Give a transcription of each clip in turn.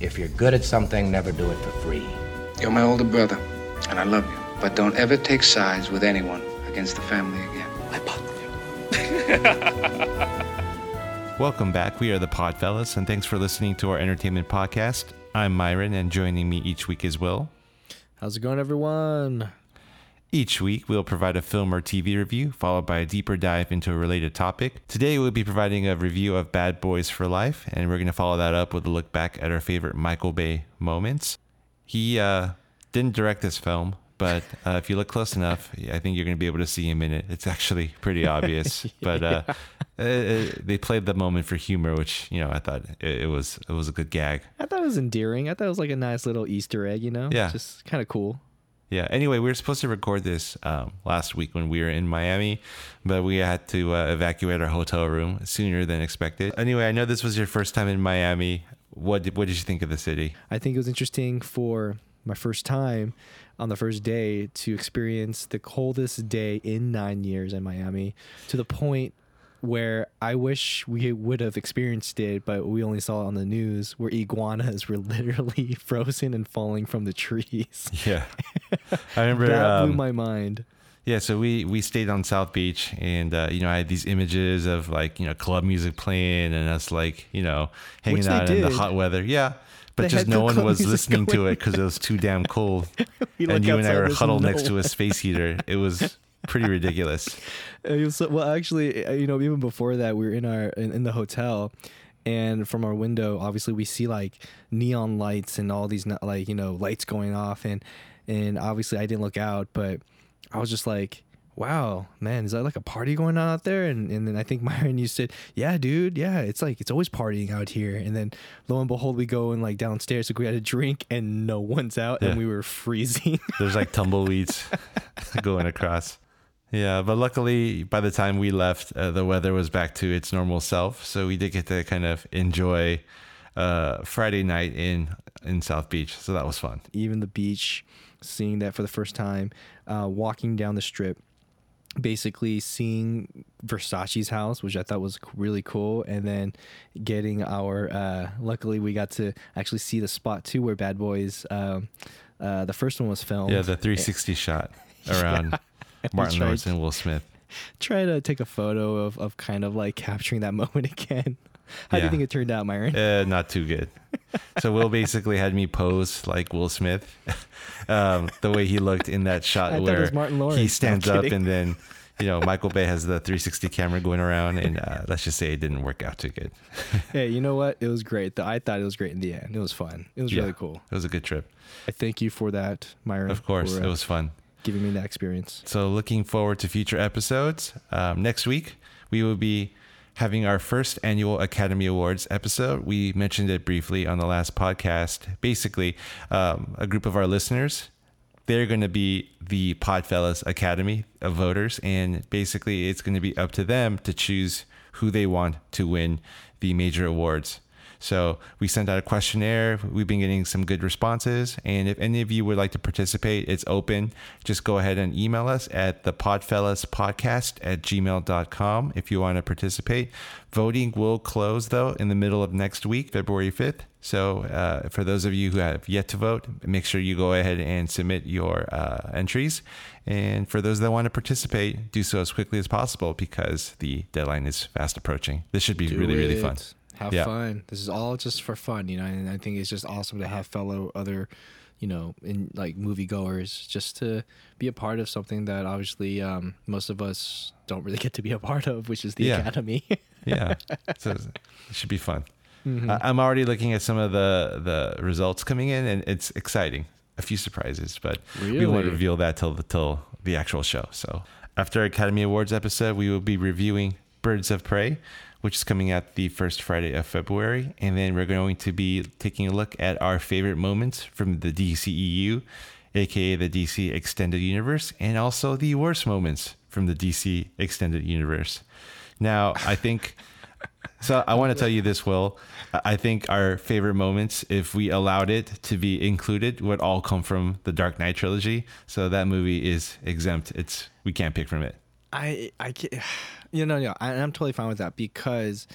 If you're good at something, never do it for free. You're my older brother, and I love you. But don't ever take sides with anyone against the family again. I bought Welcome back. We are the Podfellas, and thanks for listening to our entertainment podcast. I'm Myron, and joining me each week is Will. How's it going, everyone? Each week, we'll provide a film or TV review, followed by a deeper dive into a related topic. Today, we'll be providing a review of Bad Boys for Life, and we're going to follow that up with a look back at our favorite Michael Bay moments. He uh, didn't direct this film, but uh, if you look close enough, I think you're going to be able to see him in it. It's actually pretty obvious, but uh, uh, uh, they played the moment for humor, which you know I thought it, it, was it was a good gag. I thought it was endearing. I thought it was like a nice little Easter egg, you know? Yeah, just kind of cool. Yeah. Anyway, we were supposed to record this um, last week when we were in Miami, but we had to uh, evacuate our hotel room sooner than expected. Anyway, I know this was your first time in Miami. What did, what did you think of the city? I think it was interesting for my first time on the first day to experience the coldest day in nine years in Miami to the point where I wish we would have experienced it, but we only saw it on the news where iguanas were literally frozen and falling from the trees. Yeah. I remember that um, blew my mind. Yeah, so we we stayed on South Beach, and uh, you know I had these images of like you know club music playing, and us like you know hanging out in the hot weather. Yeah, but They just no one was listening to it because it was too damn cold. And you and I were huddled no next to a space heater. It was pretty ridiculous. So- well, actually, uh, you know, even before that, we were in our in, in the hotel, and from our window, obviously, we see like neon lights and all these like you know lights going off, and and obviously, I didn't look out, but I was just like. Wow, man, is that like a party going on out there? And and then I think Myron, you said, yeah, dude, yeah, it's like it's always partying out here. And then lo and behold, we go and like downstairs, so we had a drink, and no one's out, Yeah. and we were freezing. There's like tumbleweeds going across. Yeah, but luckily by the time we left, uh, the weather was back to its normal self, so we did get to kind of enjoy uh, Friday night in in South Beach. So that was fun. even the beach, seeing that for the first time, uh, walking down the strip, basically seeing Versace's house, which I thought was really cool, and then getting our. Uh, luckily, we got to actually see the spot too where Bad Boys. Um, uh, the first one was filmed. Yeah, the 360 shot around Martin tried- Lawrence and Will Smith. Try to take a photo of, of kind of like capturing that moment again. How do you think it turned out, Myron? Uh, not too good. So Will basically had me pose like Will Smith, um, the way he looked in that shot where he stands up and then, you know, Michael Bay has the 360 camera going around, and uh, let's just say it didn't work out too good. hey, you know what? It was great. I thought it was great in the end. It was fun. It was Yeah, really cool. It was a good trip. I thank you for that, Myron. Of course, for, it uh, was fun. Giving me that experience. So, looking forward to future episodes. Um, next week, we will be having our first annual Academy Awards episode. We mentioned it briefly on the last podcast. Basically, um, a group of our listeners. They're going to be the Podfellas Academy of voters, and basically, it's going to be up to them to choose who they want to win the major awards. So we sent out a questionnaire. We've been getting some good responses. And if any of you would like to participate, it's open. Just go ahead and email us at the podfellaspodcast at gmail.com if you want to participate. Voting will close, though, in the middle of next week, February 5th. So uh, for those of you who have yet to vote, make sure you go ahead and submit your uh, entries. And for those that want to participate, do so as quickly as possible because the deadline is fast approaching. This should be Do really, really fun. Have Yeah. fun. This is all just for fun, you know. And I think it's just awesome to have fellow other, you know, in like moviegoers, just to be a part of something that obviously um, most of us don't really get to be a part of, which is the Yeah. academy. yeah so it should be fun Mm-hmm. I- i'm already looking at some of the the results coming in and it's exciting a few surprises but we won't reveal that till the till the actual show so after academy awards episode we will be reviewing birds of prey which is coming out the first friday of february and then we're going to be taking a look at our favorite moments from the dceu aka the dc extended universe and also the worst moments from the dc extended universe now, I think. So I want to tell you this, Will. I think our favorite moments, if we allowed it to be included, would all come from the Dark Knight trilogy. So that movie is exempt. It's we can't pick from it. I I can't, you know, yeah, I, I'm totally fine with that because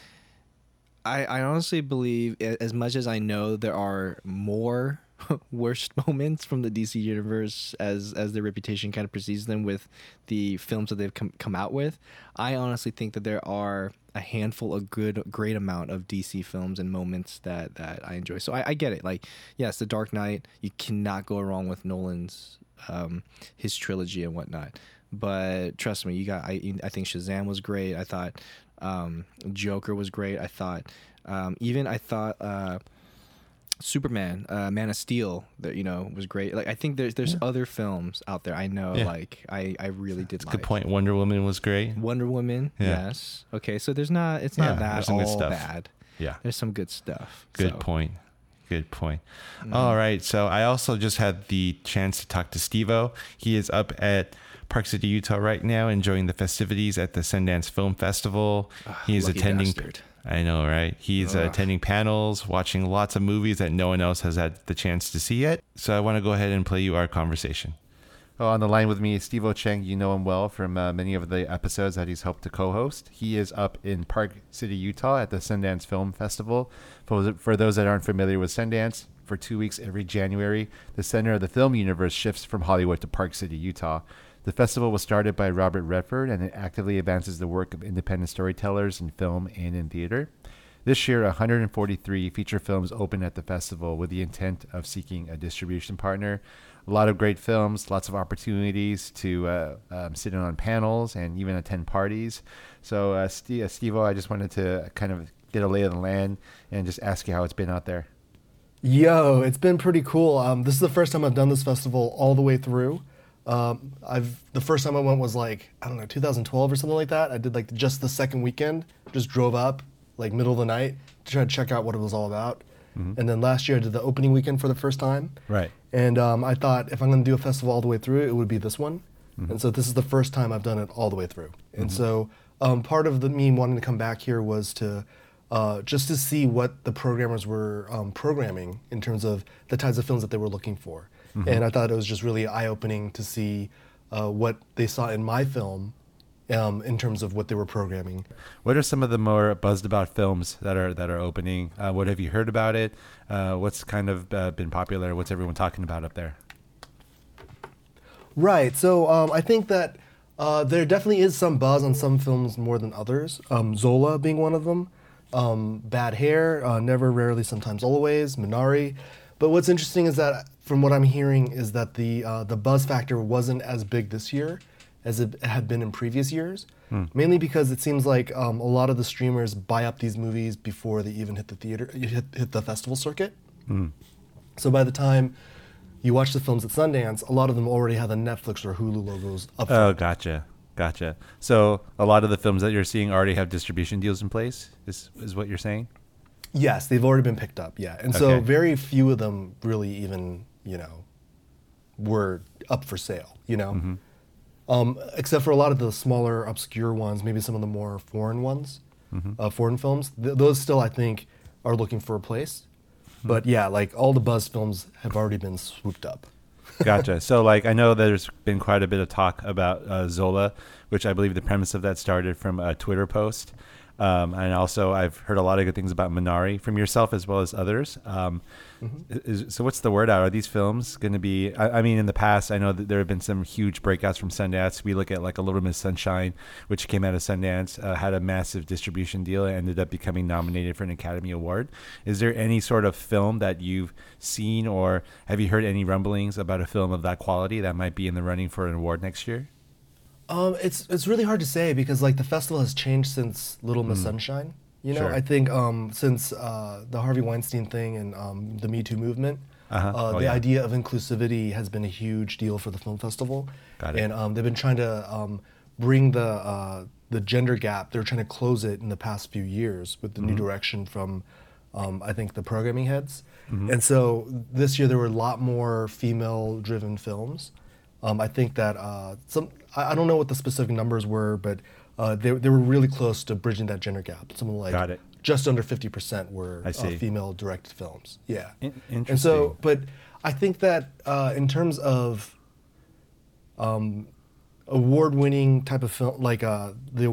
I, I honestly believe, as much as I know there are more worst moments from the DC universe as as their reputation kind of precedes them with the films that they've come, come out with, I honestly think that there are a handful of good, great amount of DC films and moments that that I enjoy. So I, I get it. Like, yes, The Dark Knight, you cannot go wrong with Nolan's um, his trilogy and whatnot. But trust me, you got. I I think Shazam was great. I thought um, Joker was great. I thought um, even I thought uh, Superman, uh, Man of Steel, that you know was great. Like I think there's there's other films out there. I know. Yeah. Like I I really did like. Good point. Wonder Woman was great. Wonder Woman. Yeah. Yes. Okay. So there's not. It's Yeah, not that there's some good all stuff. bad. Yeah. There's some good stuff. Good so. point. Good point. Mm-hmm. All right. So I also just had the chance to talk to Stevo. He is up at Park City, Utah right now, enjoying the festivities at the Sundance Film Festival. He's Ah, lucky attending. bastard. I know, right? He's uh, attending panels, watching lots of movies that no one else has had the chance to see yet. So I want to go ahead and play you our conversation. Oh, on the line with me is Steve Chang. You know him well from uh, many of the episodes that he's helped to co-host. He is up in Park City, Utah, at the Sundance Film Festival. For, for those that aren't familiar with Sundance, for two weeks every January, the center of the film universe shifts from Hollywood to Park City, Utah. The festival was started by Robert Redford, and it actively advances the work of independent storytellers in film and in theater. This year, 143 feature films opened at the festival with the intent of seeking a distribution partner. A lot of great films, lots of opportunities to uh, um, sit in on panels and even attend parties. So, uh, Steve, uh, Steve I just wanted to kind of get a lay of the land and just ask you how it's been out there. Yo, it's been pretty cool. Um, this is the first time I've done this festival all the way through. Um, I've the first time I went was like I don't know 2012 or something like that. I did like just the second weekend, just drove up like middle of the night to try to check out what it was all about. And then last year I did the opening weekend for the first time. Right. And um, I thought if I'm going to do a festival all the way through, it would be this one. And so this is the first time I've done it all the way through. And so um, part of the me wanting to come back here was to uh, just to see what the programmers were um, programming in terms of the types of films that they were looking for. And I thought it was just really eye opening to see uh, what they saw in my film um, in terms of what they were programming. What are some of the more buzzed about films that are that are opening? Uh, what have you heard about it? Uh, what's kind of uh, been popular? What's everyone talking about up there? Right. So um, I think that uh, there definitely is some buzz on some films more than others. Um, Zola being one of them. Um, Bad Hair, uh, Never, Rarely, Sometimes, Always, Minari. But what's interesting is that from what I'm hearing is that the uh, the buzz factor wasn't as big this year as it had been in previous years. Mainly because it seems like um, a lot of the streamers buy up these movies before they even hit the theater, hit, hit the festival circuit. So by the time you watch the films at Sundance, a lot of them already have the Netflix or Hulu logos up. Oh, gotcha, gotcha. So a lot of the films that you're seeing already have distribution deals in place. Is is what you're saying? Yes, they've already been picked up. Yeah, and so very few of them really even you know were up for sale. You know, Mm-hmm. um, except for a lot of the smaller, obscure ones, maybe some of the more foreign ones, Mm-hmm. uh, foreign films. Th- those still, I think, are looking for a place. Mm-hmm. But yeah, like all the buzz films have already been swooped up. Gotcha. so, like, I know there's been quite a bit of talk about uh, Zola, which I believe the premise of that started from a Twitter post. Um, and also, I've heard a lot of good things about Minari from yourself as well as others. Um, is, so, what's the word out? Are these films going to be? I, I mean, in the past, I know that there have been some huge breakouts from Sundance. We look at like A Little Miss Sunshine, which came out of Sundance, uh, had a massive distribution deal, and ended up becoming nominated for an Academy Award. Is there any sort of film that you've seen, or have you heard any rumblings about a film of that quality that might be in the running for an award next year? Um, it's it's really hard to say because like the festival has changed since Little Miss Sunshine. You know. Sure. I think um, since uh, the Harvey Weinstein thing and um, the Me Too movement, Uh-huh. uh, Oh, the yeah. idea of inclusivity has been a huge deal for the film festival. Got it. And um, they've been trying to um, bring the uh, the gender gap. They're trying to close it in the past few years with the Mm-hmm. new direction from, um, I think, the programming heads. Mm-hmm. And so this year there were a lot more female-driven films. Um, I think that uh, some I, I don't know what the specific numbers were, but uh, they they were really close to bridging that gender gap. Something like Got it. just under fifty percent were I uh, female-directed films. Yeah, In- And so, but I think that uh, in terms of um, award-winning type of film, like uh, the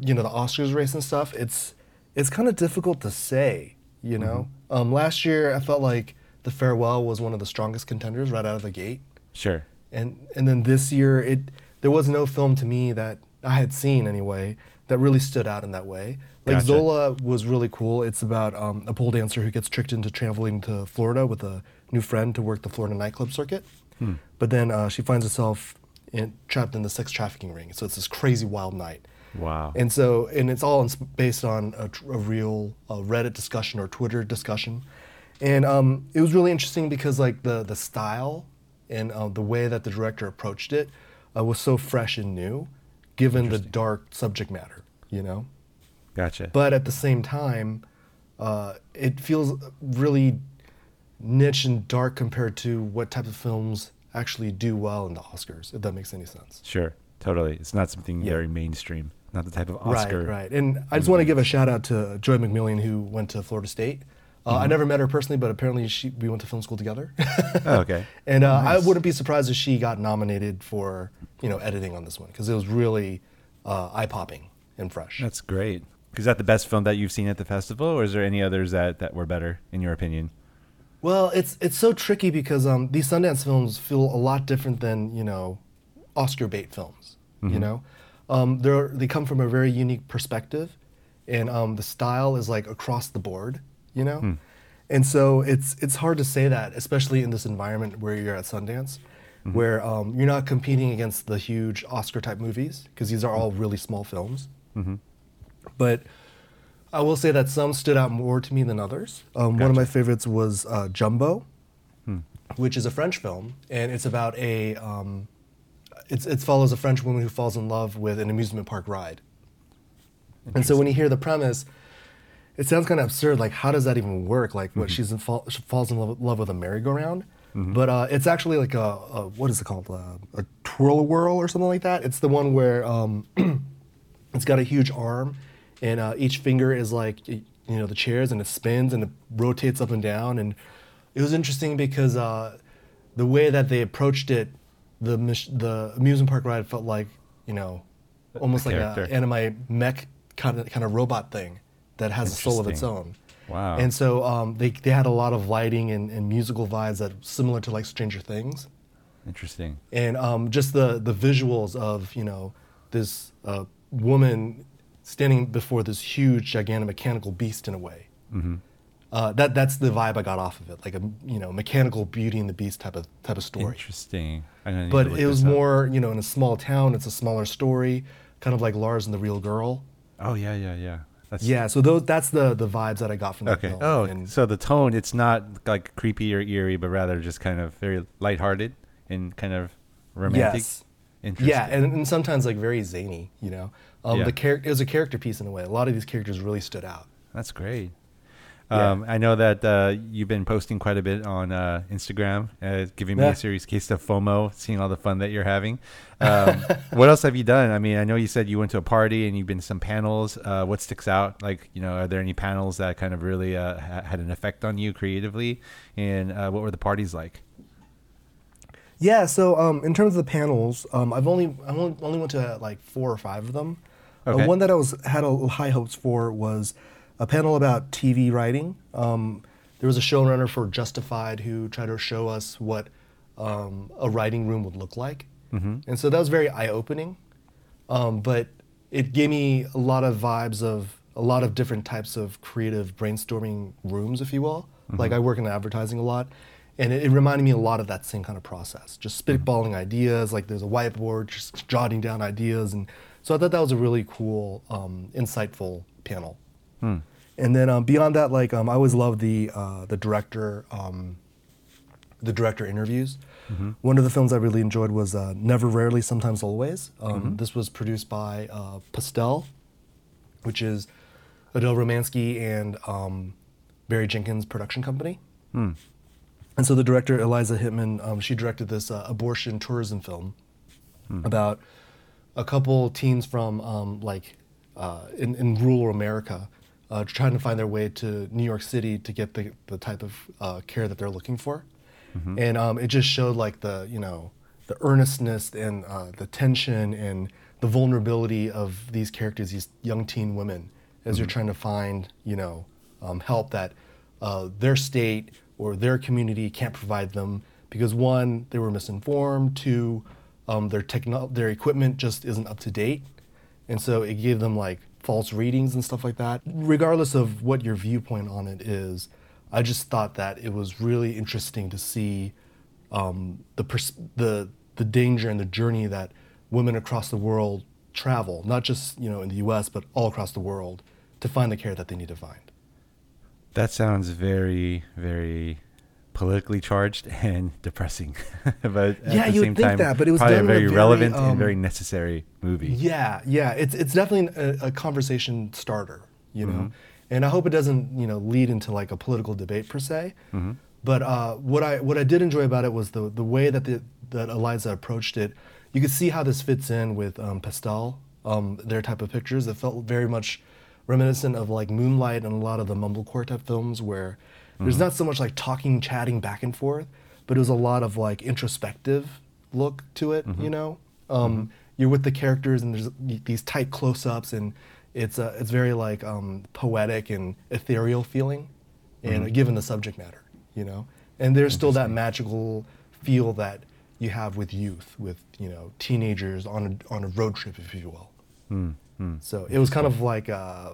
you know the Oscars race and stuff, it's it's kind of difficult to say. You know, um, last year I felt like The Farewell was one of the strongest contenders right out of the gate, Sure. and and then this year it there was no film to me that I had seen anyway that really stood out in that way. Like Gotcha. Zola was really cool. It's about um, a pole dancer who gets tricked into traveling to Florida with a new friend to work the Florida nightclub circuit. But then uh, she finds herself in, trapped in the sex trafficking ring. So it's this crazy wild night. Wow. And so, and it's all based on a, a real uh, Reddit discussion or Twitter discussion. And um, it was really interesting because like the the style and uh, the way that the director approached it uh, was so fresh and new, given the dark subject matter, you know. Gotcha. But at the same time, uh, it feels really niche and dark compared to what type of films actually do well in the Oscars, if that makes any sense. sure. Totally. It's not something Yeah. very mainstream. Not the type of Oscar. Right, right. And I just want to give a shout out to Joi McMillon, who went to Florida State. Uh, Mm-hmm. I never met her personally, but apparently she, we went to film school together. Oh, okay. and uh, I wouldn't be surprised if she got nominated for you know editing on this one because it was really uh, eye popping and fresh. That's great. Is that the best film that you've seen at the festival, or is there any others that, that were better in your opinion? Well, it's it's so tricky because um, these Sundance films feel a lot different than you know Oscar bait films. You know, um, they they come from a very unique perspective, and um, the style is like across the board. You know, and so it's it's hard to say that, especially in this environment where you're at Sundance, where um, you're not competing against the huge Oscar type movies because these are all really small films. But I will say that some stood out more to me than others. Um, One of my favorites was uh, Jumbo, which is a French film, and it's about a um, it's, it follows a French woman who falls in love with an amusement park ride. And so when you hear the premise, it sounds kind of absurd. Like, how does that even work? Like, what she's in fall, she falls in love, love with a merry-go-round, but uh, it's actually like a, a what is it called? A, a twirl whirl or something like that. It's the one where um, it's got a huge arm, and uh, each finger is like you know the chairs, and it spins and it rotates up and down. And it was interesting because uh, the way that they approached it, the the amusement park ride felt like you know almost like an anime mech kind of kind of robot thing that has a soul of its own. Wow. And so um, they they had a lot of lighting and, and musical vibes that similar to like Stranger Things Interesting. and um, just the the visuals of you know this uh, woman standing before this huge gigantic mechanical beast in a way. Mm-hmm. Uh, that that's the vibe I got off of it, like a you know mechanical Beauty and the Beast type of type of story. Interesting. I'm gonna need But it was up. more you know in a small town. It's a smaller story, kind of like Lars and the Real Girl. Oh yeah, yeah, yeah. That's Yeah, so those that's the the vibes that I got from that Okay. film. Oh, and- so the tone it's not like creepy or eerie, but rather just kind of very lighthearted and kind of romantic. Yes. Yeah, and, and sometimes like very zany, you know. Um, Yeah. The character it was a character piece in a way. A lot of these characters really stood out. That's great. Yeah. Um, I know that uh, you've been posting quite a bit on uh, Instagram, uh, giving me Yeah. a serious case of FOMO, seeing all the fun that you're having. Um, what else have you done? I mean, I know you said you went to a party and you've been to some panels. Uh, what sticks out? Like, you know, are there any panels that kind of really uh, ha- had an effect on you creatively? And uh, what were the parties like? Yeah, so um, in terms of the panels, um, I've only I only, only went to uh, like four or five of them. Okay. One that I was had a, high hopes for was a panel about TV writing. Um, there was a showrunner for Justified who tried to show us what um, a writing room would look like, and so that was very eye opening. Um, but it gave me a lot of vibes of a lot of different types of creative brainstorming rooms, if you will. Like I work in advertising a lot, and it, it reminded me a lot of that same kind of process. Just spitballing ideas, like there's a whiteboard, just jotting down ideas, and so I thought that was a really cool, um, insightful panel. And then um, beyond that, like um, I always love the uh, the director. Um, the director interviews. One of the films I really enjoyed was uh, Never, Rarely, Sometimes, Always. Um, This was produced by uh, Pastel, which is Adele Romanski and um, Barry Jenkins production company. And so the director, Eliza Hittman, um, she directed this uh, abortion tourism film about a couple teens from um, like uh, in, in rural America uh, trying to find their way to New York City to get the, the type of uh, care that they're looking for. And um, it just showed like the, you know, the earnestness and uh, the tension and the vulnerability of these characters, these young teen women, as you're trying to find, you know, um, help that uh, their state or their community can't provide them because one, they were misinformed. Two, um, their techno- their equipment just isn't up to date, and so it gave them like false readings and stuff like that. Regardless of what your viewpoint on it is, I just thought that it was really interesting to see um, the pers- the the danger and the journey that women across the world travel, not just you know in the U.S. but all across the world, to find the care that they need to find. That sounds very, very politically charged and depressing. but at Yeah, you would think time, that, but it was probably a in a very, very, relevant and um, very necessary movie. Yeah, yeah, it's it's definitely a, a conversation starter, you know, and I hope it doesn't you know lead into like a political debate per se. But uh, what I what I did enjoy about it was the the way that the that Eliza approached it. You could see how this fits in with um, Pastel, um, their type of pictures. It felt very much reminiscent of like Moonlight and a lot of the mumblecore type films where there's not so much like talking, chatting back and forth, but it was a lot of like introspective look to it. You know, um, you're with the characters and there's these tight close-ups and it's uh, it's very like um, poetic and ethereal feeling, and given the subject matter, you know, and there's still that magical feel that you have with youth, with you know teenagers on a, on a road trip, if you will. So it was kind of like uh,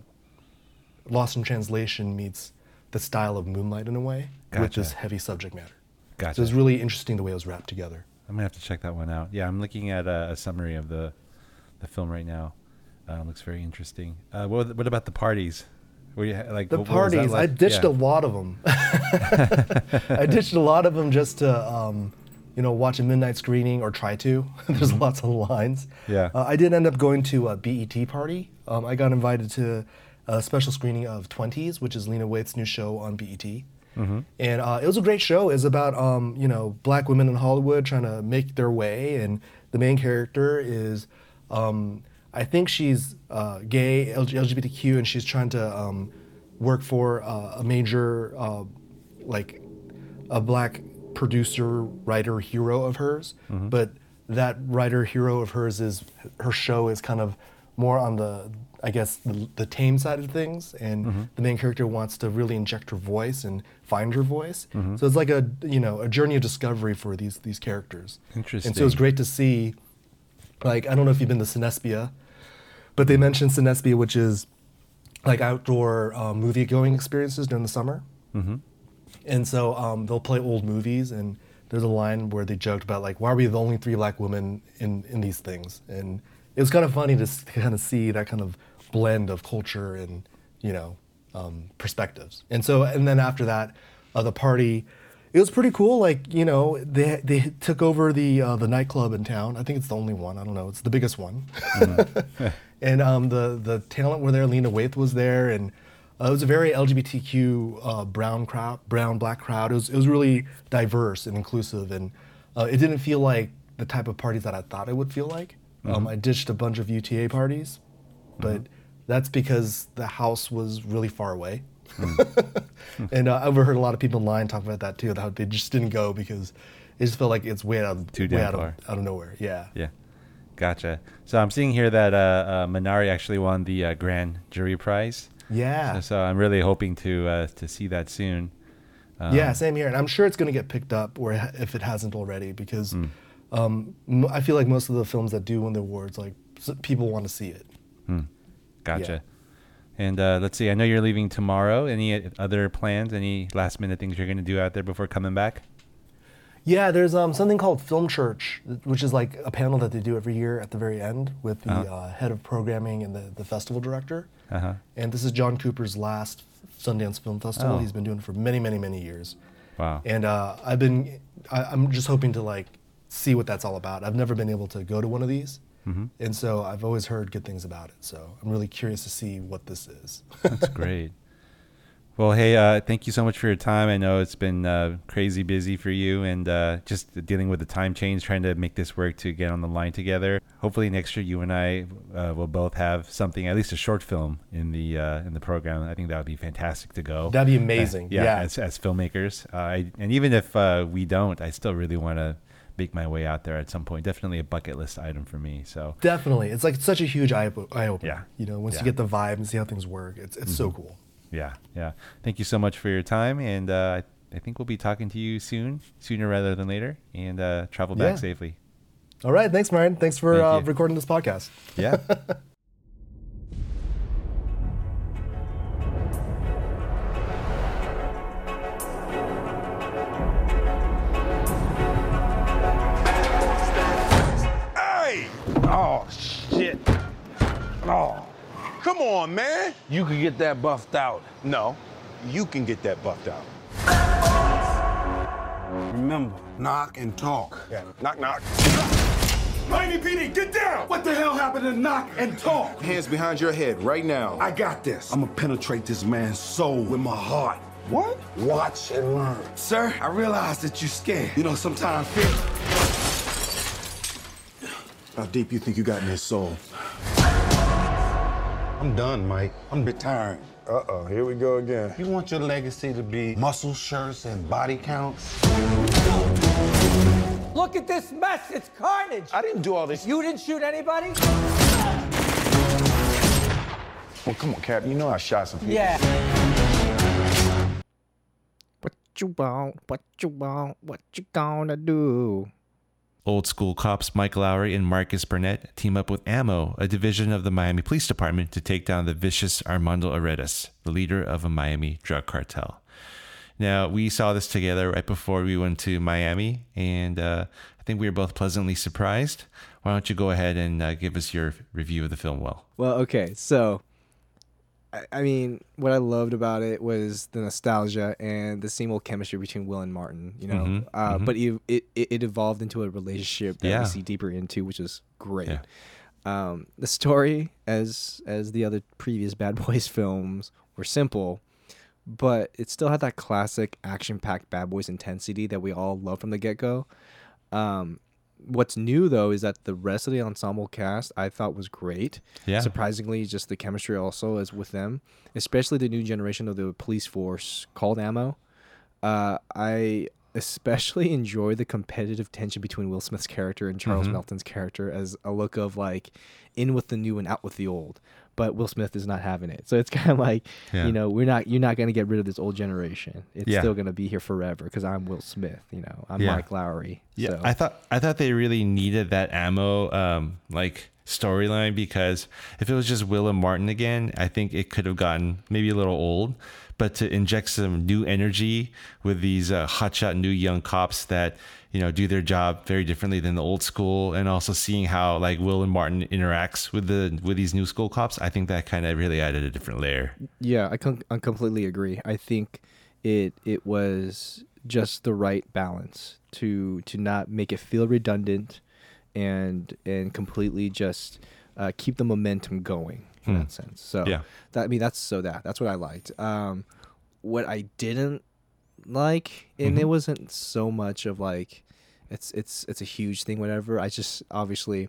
Lost in Translation meets the style of Moonlight in a way with this Gotcha. heavy subject matter. Gotcha. So it was really interesting the way it was wrapped together. I'm gonna have to check that one out. Yeah, I'm looking at a, a summary of the the film right now. Uh, looks very interesting. Uh, what, what about the parties? Were you like The what- what was that parties, I ditched Yeah. a lot of them. I ditched a lot of them just to, um, you know, watch a midnight screening or try to. There's lots of lines. Mm-hmm. Yeah. Uh, I did end up going to a BET party. Um, I got invited to a special screening of Twenties, which is Lena Waithe's new show on BET. Mm-hmm. And uh, it was a great show. It's about um, you know black women in Hollywood trying to make their way, and the main character is, um, I think she's uh, gay, LGBTQ, and she's trying to um, work for uh, a major, uh, like, a black producer, writer, hero of hers. But that writer, hero of hers is her show is kind of more on the, I guess, the, the tame side of things, and the main character wants to really inject her voice and find her voice. So it's like a you know a journey of discovery for these these characters. Interesting. And so it's great to see. Like I don't know if you've been to Cinespia, but they mentioned Cinespia, which is like outdoor uh, movie going experiences during the summer. Mm-hmm. And so um, they'll play old movies, and there's a line where they joked about like, why are we the only three black women in in these things? And it was kind of funny to kind of see that kind of blend of culture and you know um, perspectives. And so and then after that, uh, the party. It was pretty cool. Like you know, they they took over the uh, the nightclub in town. I think it's the only one. I don't know. It's the biggest one. and um, the the talent were there. Lena Waithe was there, and uh, it was a very LGBTQ uh, brown crowd, brown black crowd. It was it was really diverse and inclusive, and uh, it didn't feel like the type of parties that I thought it would feel like. Um, I ditched a bunch of UTA parties, but that's because the house was really far away. and uh, I overheard a lot of people in line talk about that too. How they just didn't go because it just felt like it's way out of Too way out of, out of nowhere. Yeah. Yeah, gotcha. So I'm seeing here that uh, uh, Minari actually won the uh, Grand Jury Prize. Yeah. So, so I'm really hoping to uh, to see that soon. Um, yeah, same here, and I'm sure it's going to get picked up, or if it hasn't already, because Hmm. Um, I feel like most of the films that do win the awards, like people want to see it. Gotcha. And uh, let's see. I know you're leaving tomorrow. Any other plans? Any last minute things you're going to do out there before coming back? Yeah, there's um, something called Film Church, which is like a panel that they do every year at the very end with the Uh-huh. uh, head of programming and the, the festival director. Uh huh. And this is John Cooper's last Sundance Film Festival. Oh. He's been doing it for many, many, many years. Wow. And uh, I've been, I, I'm just hoping to like see what that's all about. I've never been able to go to one of these, Mm-hmm. and so I've always heard good things about it. So I'm really curious to see what this is. That's great. Well, hey, uh, thank you so much for your time. I know it's been uh, crazy busy for you and uh, just dealing with the time change, trying to make this work to get on the line together. Hopefully next year you and I uh, will both have something, at least a short film in the uh, in the program. I think that would be fantastic to go. That'd be amazing. yeah, Yeah. As, as filmmakers, uh, I, and even if uh, we don't, I still really want to make my way out there at some point. Definitely a bucket list item for me. So Definitely, it's like such a huge eye, eye opener. Yeah. You know, once Yeah. you get the vibe and see how things work, it's it's so cool. yeah, yeah. Thank you so much for your time, and uh, I think we'll be talking to you soon, sooner rather than later, and uh, travel back Yeah. safely. All right, thanks, Martin. Thanks for Thank uh, recording this podcast. Yeah. Oh. Come on, man. You could get that buffed out. No, you can get that buffed out. Remember, knock and talk. Yeah. Knock, knock. Miami PD, get down! What the hell happened to knock and talk? Hands behind your head right now. I got this. I'm gonna penetrate this man's soul with my heart. What? Watch and learn. Sir, I realize that you're scared. You know, sometimes fear. How deep you think you got in his soul? I'm done, Mike. I'm retiring. Uh-oh, here we go again. You want your legacy to be muscle shirts and body counts? Look at this mess. It's carnage. I didn't do all this. You didn't shoot anybody? Well, come on, Cap. You know I shot some people. Yeah. What you want? What you want? What you gonna do? Old school cops Mike Lowry and Marcus Burnett team up with AMMO, a division of the Miami Police Department, to take down the vicious Armando Armas, the leader of a Miami drug cartel. Now, we saw this together right before we went to Miami, and uh, I think we were both pleasantly surprised. Why don't you go ahead and uh, give us your review of the film, Will? Well, okay, so I, mean, what I loved about it was the nostalgia and the same old chemistry between Will and Martin. You know, Mhm, uh, mhm. but it, it it evolved into a relationship that Yeah. we see deeper into, which is great. Yeah. Um, the story, as as the other previous Bad Boys films, were simple, but it still had that classic action-packed Bad Boys intensity that we all love from the get-go. Um, what's new though is that the rest of the ensemble cast I thought was great. Yeah. Surprisingly, just the chemistry also is with them, especially the new generation of the police force called Ammo. Uh, I especially enjoy the competitive tension between Will Smith's character and Charles Mhm. Melton's character as a look of like in with the new and out with the old. But Will Smith is not having it, so it's kind of like Yeah. you know we're not you're not going to get rid of this old generation. It's Yeah. still going to be here forever because I'm Will Smith. You know I'm Yeah. Mike Lowry. Yeah, so. I thought I thought they really needed that ammo um like storyline because if it was just Will and Martin again, I think it could have gotten maybe a little old. But to inject some new energy with these uh, hotshot new young cops that you know do their job very differently than the old school, and also seeing how like Will and Martin interacts with the with these new school cops, I think that kind of really added a different layer. Yeah, I, com- I completely agree. I think it it was just the right balance to to not make it feel redundant and and completely just uh, keep the momentum going in Hmm. that sense. So Yeah. that I mean that's so that that's what I liked. Um, what I didn't like, and it Mhm. wasn't so much of like it's it's it's a huge thing, whatever. I just obviously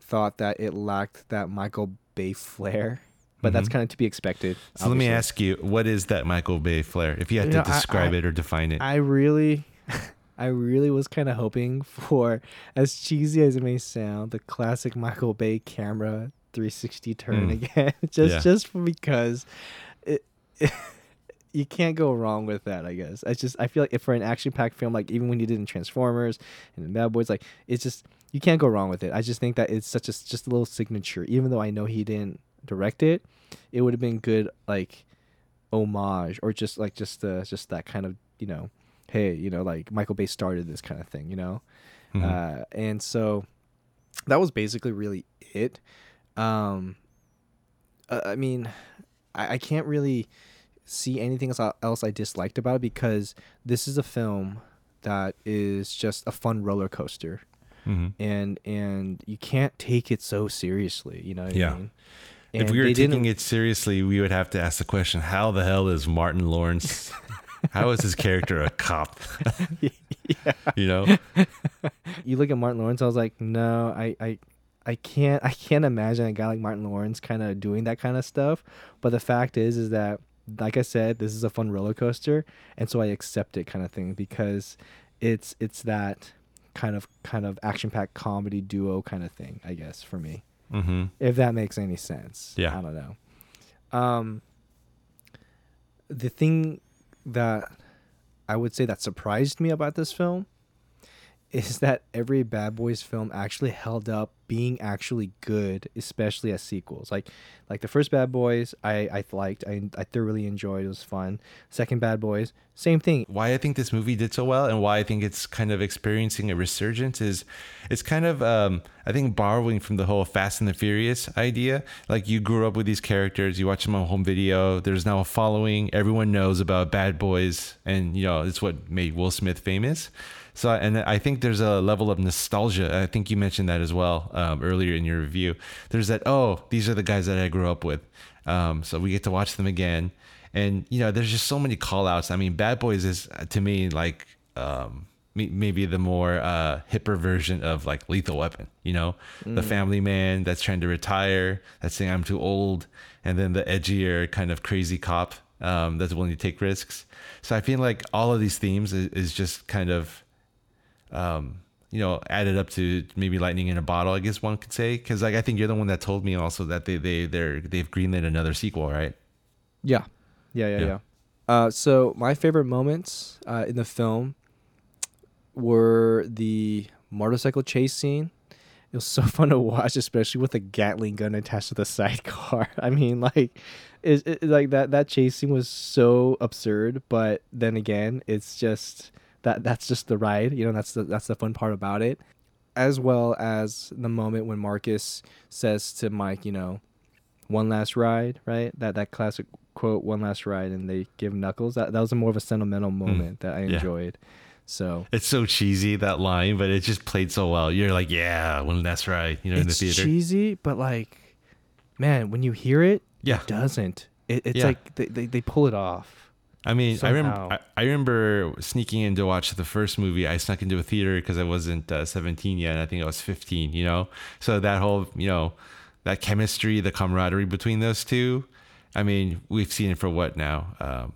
thought that it lacked that Michael Bay flair. But that's Mhm. kind of to be expected. So let me ask you, what is that Michael Bay flair? If you had You to know, I- describe I- it or define it. I really, I really was kind of hoping for, as cheesy as it may sound, the classic Michael Bay camera 360 turn Mm. again, just Yeah. just because it, you can't go wrong with that. I guess I just I feel like if for an action packed film, like even when you did in Transformers and in Bad Boys, like it's just you can't go wrong with it. I just think that it's such a just a little signature. Even though I know he didn't direct it, it would have been good like homage or just like just uh just that kind of you know hey you know like michael bay started this kind of thing you know Mhm. uh and so that was basically really it um uh, i mean I, I can't really see anything else, else i disliked about it because this is a film that is just a fun roller coaster Mhm. and and you can't take it so seriously you know what Yeah. I mean? If we were taking it seriously, we would have to ask the question: How the hell is Martin Lawrence? how is his character a cop? You know, you look at Martin Lawrence, I was like, no, I, I, I can't, I can't imagine a guy like Martin Lawrence kind of doing that kind of stuff. But the fact is, is that, like I said, this is a fun roller coaster, and so I accept it, kind of thing, because it's it's that kind of kind of action packed comedy duo kind of thing. I guess for me, Mm-hmm. if that makes any sense. Yeah. I don't know. Um, the thing that I would say that surprised me about this film is that every Bad Boys film actually held up being actually good, especially as sequels. Like like the first Bad Boys, I I liked, I I thoroughly enjoyed. It was fun. Second Bad Boys, same thing. why I think this movie did so well and why I think it's kind of experiencing a resurgence is it's kind of um, I think borrowing from the whole Fast and the Furious idea. Like you grew up with these characters, you watch them on home video. There's now a following. Everyone knows about Bad Boys, and you know it's what made Will Smith famous. So and I think there's a level of nostalgia. I think you mentioned that as well um, earlier in your review. There's that oh these are the guys that I grew up with. Um, so we get to watch them again and you know there's just so many call outs i mean bad boys is uh, to me like um maybe the more uh hipper version of like lethal weapon you know the family man that's trying to retire that's saying i'm too old and then the edgier kind of crazy cop um that's willing to take risks so i feel like all of these themes is, is just kind of um you know added up to maybe lightning in a bottle i guess one could say because like i think you're the one that told me also that they they they're they've greenlit another sequel right Yeah, yeah, yeah, Yeah. yeah. Uh, so my favorite moments uh, in the film were the motorcycle chase scene. It was so fun to watch, especially with a Gatling gun attached to the sidecar. I mean, like, it, like that that chase scene was so absurd, but then again, it's just that that's just the ride. You know, that's the that's the fun part about it, as well as the moment when Marcus says to Mike, you know, one last ride, right? That that classic quote, one last ride, and they give Knuckles. That that was a more of a sentimental moment that I Hmm. Yeah. enjoyed. So It's so cheesy that line, but it just played so well. You're like, yeah, when that's right, you know, in the it's theater. cheesy, but like, man, when you hear it, Yeah. it doesn't. It, it's Yeah. like they, they they pull it off. I mean, I remember. I, I remember sneaking in to watch the first movie. I snuck into a theater because I wasn't uh, 17 yet. And I think I was 15. You know, so that whole, you know, that chemistry, the camaraderie between those two. I mean, we've seen it for what now? Um,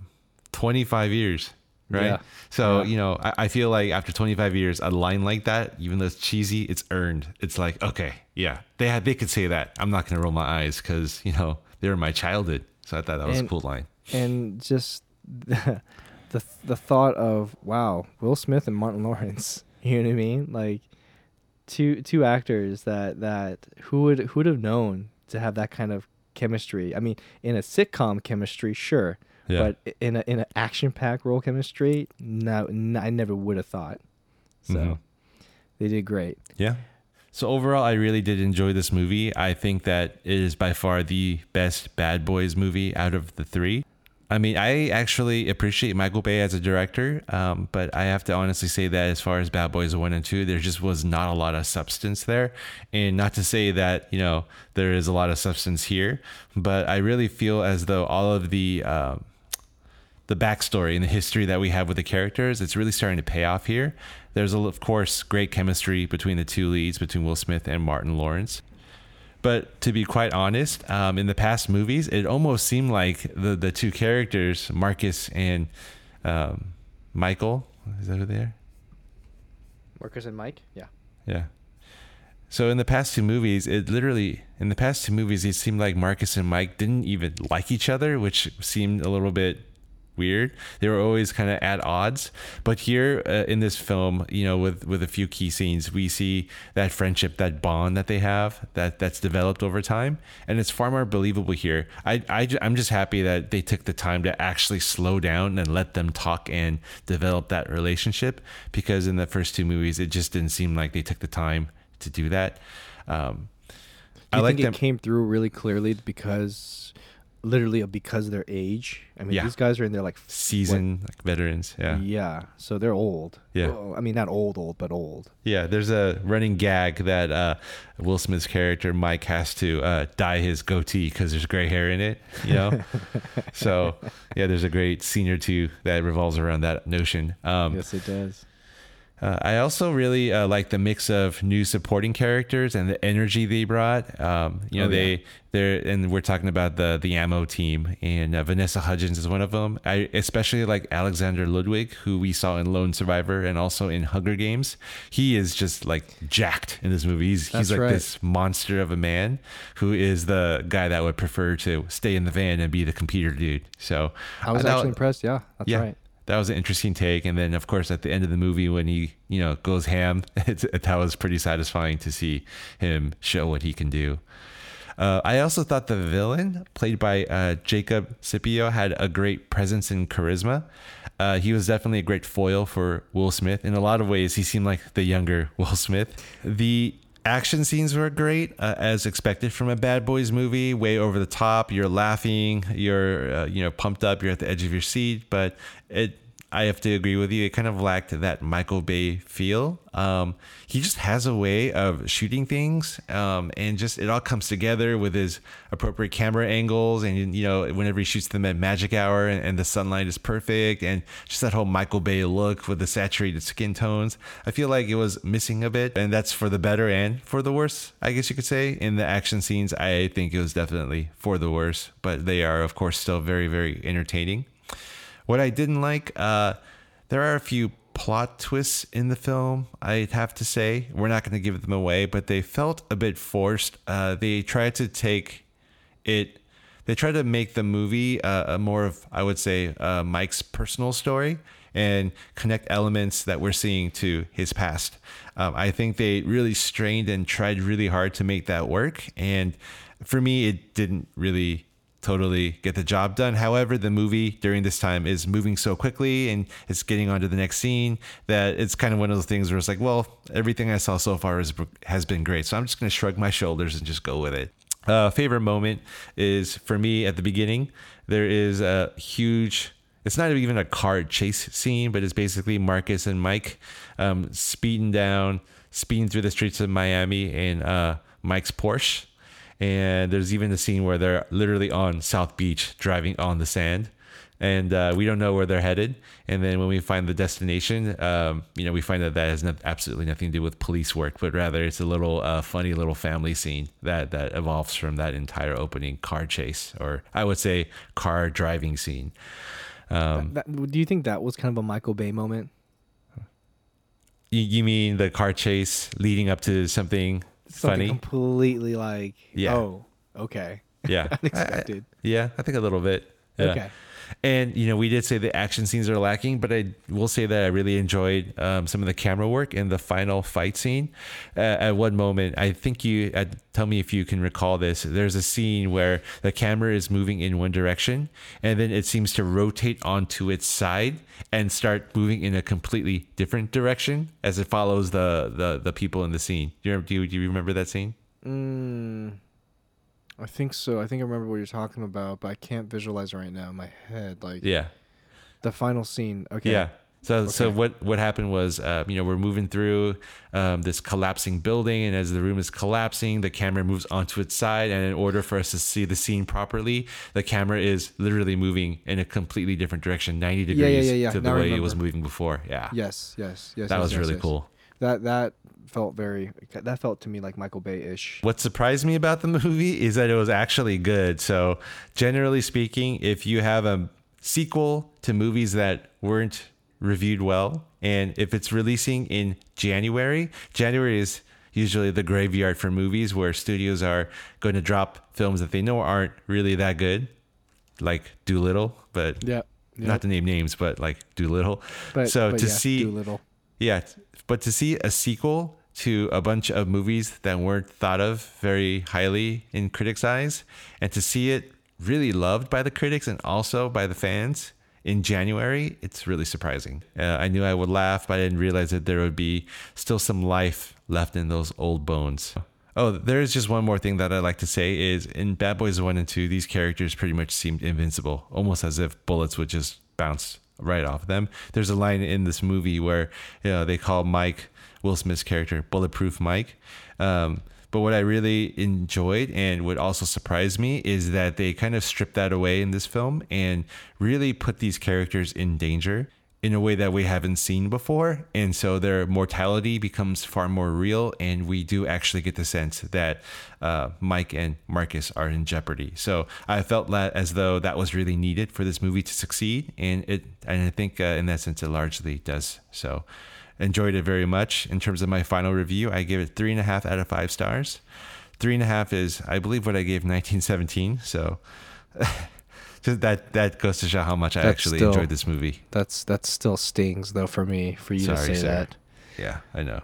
25 years, right? Yeah. So Yeah. you know, I, I feel like after 25 years, a line like that, even though it's cheesy, it's earned. It's like, okay, yeah, they had, they could say that. I'm not gonna roll my eyes because you know they were my childhood. So I thought that was And- a cool line. and just the, the the thought of wow, Will Smith and Martin Lawrence. You know what I mean? Like two two actors that that who would who would have known to have that kind of chemistry? I mean, in a sitcom chemistry, sure, Yeah. but in a in an action packed role chemistry, no, I never would have thought. So Mhm. they did great. Yeah. So overall, I really did enjoy this movie. I think that it is by far the best Bad Boys movie out of the three. I mean, I actually appreciate Michael Bay as a director, um, but I have to honestly say that as far as Bad Boys 1 and 2, there just was not a lot of substance there. And not to say that, you know, there is a lot of substance here, but I really feel as though all of the. Um, the backstory and the history that we have with the characters, it's really starting to pay off here. There's, of course, great chemistry between the two leads, between Will Smith and Martin Lawrence. But to be quite honest, um, in the past movies, it almost seemed like the, the two characters, Marcus and um, Michael, is that who they are? Marcus and Mike, yeah. Yeah. So in the past two movies, it literally in the past two movies, it seemed like Marcus and Mike didn't even like each other, which seemed a little bit weird. They were always kind of at odds. But here uh, in this film, you know, with with a few key scenes, we see that friendship, that bond that they have, that that's developed over time, and it's far more believable here. I, I am just happy that they took the time to actually slow down and let them talk and develop that relationship because in the first two movies, it just didn't seem like they took the time to do that. Um, Do I like think them. it came through really clearly because, literally, because of their age? I mean, Yeah. these guys are in their like seasoned like veterans, yeah. Yeah, so they're old. Yeah. Well, I mean, not old, old, but old. Yeah, there's a running gag that uh, Will Smith's character Mike has to uh, dye his goatee because there's gray hair in it. You know, so yeah, there's a great scene or two that revolves around that notion. Um, yes, it does. Uh, I also really uh, like the mix of new supporting characters and the energy they brought. Um, you know, Oh, they yeah. they're and we're talking about the the ammo team, and uh, Vanessa Hudgens is one of them. I especially like Alexander Ludwig, who we saw in Lone Survivor and also in Hunger Games. He is just like jacked in this movie. He's he's like right. this monster of a man who is the guy that would prefer to stay in the van and be the computer dude. So I was that- actually impressed. Yeah, that's yeah, right. That was an interesting take. And then, of course, at the end of the movie, when he you know goes ham, that was pretty satisfying to see him show what he can do. Uh, I also thought the villain, played by uh, Jacob Scipio, had a great presence and charisma. Uh, he was definitely a great foil for Will Smith. In a lot of ways, he seemed like the younger Will Smith. The action scenes were great, uh, as expected from a Bad Boys movie. Way over the top. You're laughing. You're uh, you know pumped up. You're at the edge of your seat. But it, I have to agree with you. It kind of lacked that Michael Bay feel. Um, he just has a way of shooting things, um, and just it all comes together with his appropriate camera angles. And you know, whenever he shoots them at magic hour, and, and the sunlight is perfect, and just that whole Michael Bay look with the saturated skin tones. I feel like it was missing a bit, and that's for the better and for the worse, I guess you could say. In the action scenes, I think it was definitely for the worse, but they are, of course, still very, very entertaining. What I didn't like, uh, there are a few plot twists in the film. I'd have to say we're not going to give them away, but they felt a bit forced. Uh, they tried to take it. They tried to make the movie uh, a more of, I would say, uh, Mike's personal story and connect elements that we're seeing to his past. Um, I think they really strained and tried really hard to make that work, and for me, it didn't really totally get the job done. However, the movie during this time is moving so quickly and it's getting on to the next scene that it's kind of one of those things where it's like, well, everything I saw so far is, has been great. So I'm just going to shrug my shoulders and just go with it. Uh, favorite moment is for me at the beginning. There is a huge. It's not even a car chase scene, but it's basically Marcus and Mike um, speeding down, speeding through the streets of Miami in uh, Mike's Porsche and there's even a scene where they're literally on South Beach driving on the sand, and uh, we don't know where they're headed. And then when we find the destination, um, you know, we find that that has no, absolutely nothing to do with police work, but rather it's a little uh, funny little family scene that that evolves from that entire opening car chase, or I would say car driving scene. Um, That- do you think that was kind of a Michael Bay moment? you, you mean the car chase leading up to Something funny? completely like, Yeah. oh, okay. Yeah. Unexpected. Yeah, I think a little bit. Yeah. Okay. And you know, we did say the action scenes are lacking, but I will say that I really enjoyed um, some of the camera work in the final fight scene. Uh, at one moment, I think you uh, tell me if you can recall this. There's a scene where the camera is moving in one direction, and then it seems to rotate onto its side and start moving in a completely different direction as it follows the the, the people in the scene. Do you, do you remember that scene? Mm, I think so. I think I remember what you're talking about, but I can't visualize it right now in my head. Like Yeah. the final scene. Okay. Yeah. So so what what happened was uh, you know we're moving through um, this collapsing building and as the room is collapsing the camera moves onto its side and in order for us to see the scene properly the camera is literally moving in a completely different direction 90 degrees Yeah, yeah, yeah, to the Now I way it was moving before yeah Yes. Yes. Yes. that yes, was yes, really yes. cool That that felt very. That felt to me like Michael Bay ish. What surprised me about the movie is that it was actually good. So, generally speaking, if you have a sequel to movies that weren't reviewed well, and if it's releasing in January, January is usually the graveyard for movies where studios are going to drop films that they know aren't really that good, like Dolittle, but Yeah. yeah. not to name names, but like Dolittle. But so but to yeah, see Dolittle. Yeah, but to see a sequel to a bunch of movies that weren't thought of very highly in critics' eyes, and to see it really loved by the critics and also by the fans in January, it's really surprising. Uh, I knew I would laugh, but I didn't realize that there would be still some life left in those old bones. Oh, there is just one more thing that I'd like to say is in Bad Boys 1 and 2, these characters pretty much seemed invincible, almost as if bullets would just bounce right off them. There's a line in this movie where you know they call Mike Will Smith's character Bulletproof Mike. Um, but what I really enjoyed and what also surprised me is that they kind of stripped that away in this film and really put these characters in danger. In a way that we haven't seen before. And so their mortality becomes far more real. And we do actually get the sense that uh, Mike and Marcus are in jeopardy. So I felt that as though that was really needed for this movie to succeed. And it, and I think uh, in that sense, it largely does. So enjoyed it very much. In terms of my final review, I give it three and a half out of five stars. Three and a half is, I believe, what I gave 1917. So that that goes to show how much I actually still- enjoyed this movie. That's that still stings though for me for you to say that. Yeah, I know.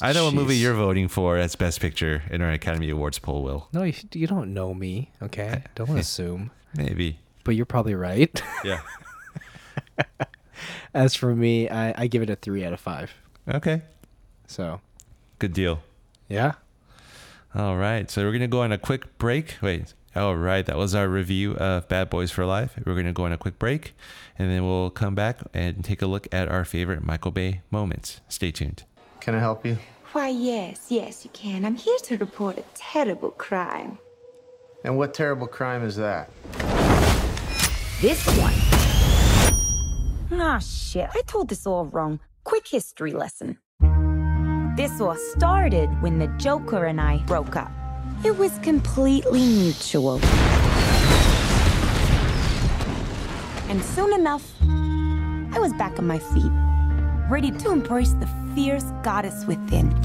I know what movie you're voting for as Best Picture in our Academy Awards poll, Will. No, you, you don't know me. Okay, don't assume. Maybe. But you're probably right. Yeah. As for me, I, I give it a three out of five. Okay. So Good deal. yeah, All right. So we're going to go on a quick break. Wait. All right. That was our review of Bad Boys for Life. We're going to go on a quick break and then we'll come back and take a look at our favorite Michael Bay moments. Stay tuned. Can I help you? Why, yes, yes, you can. I'm here to report a terrible crime. And what terrible crime is that? This one. Ah, shit. I told this all wrong. Quick history lesson. This all started when the Joker and I broke up. It was completely mutual. And soon enough, I was back on my feet, ready to embrace the fierce goddess within.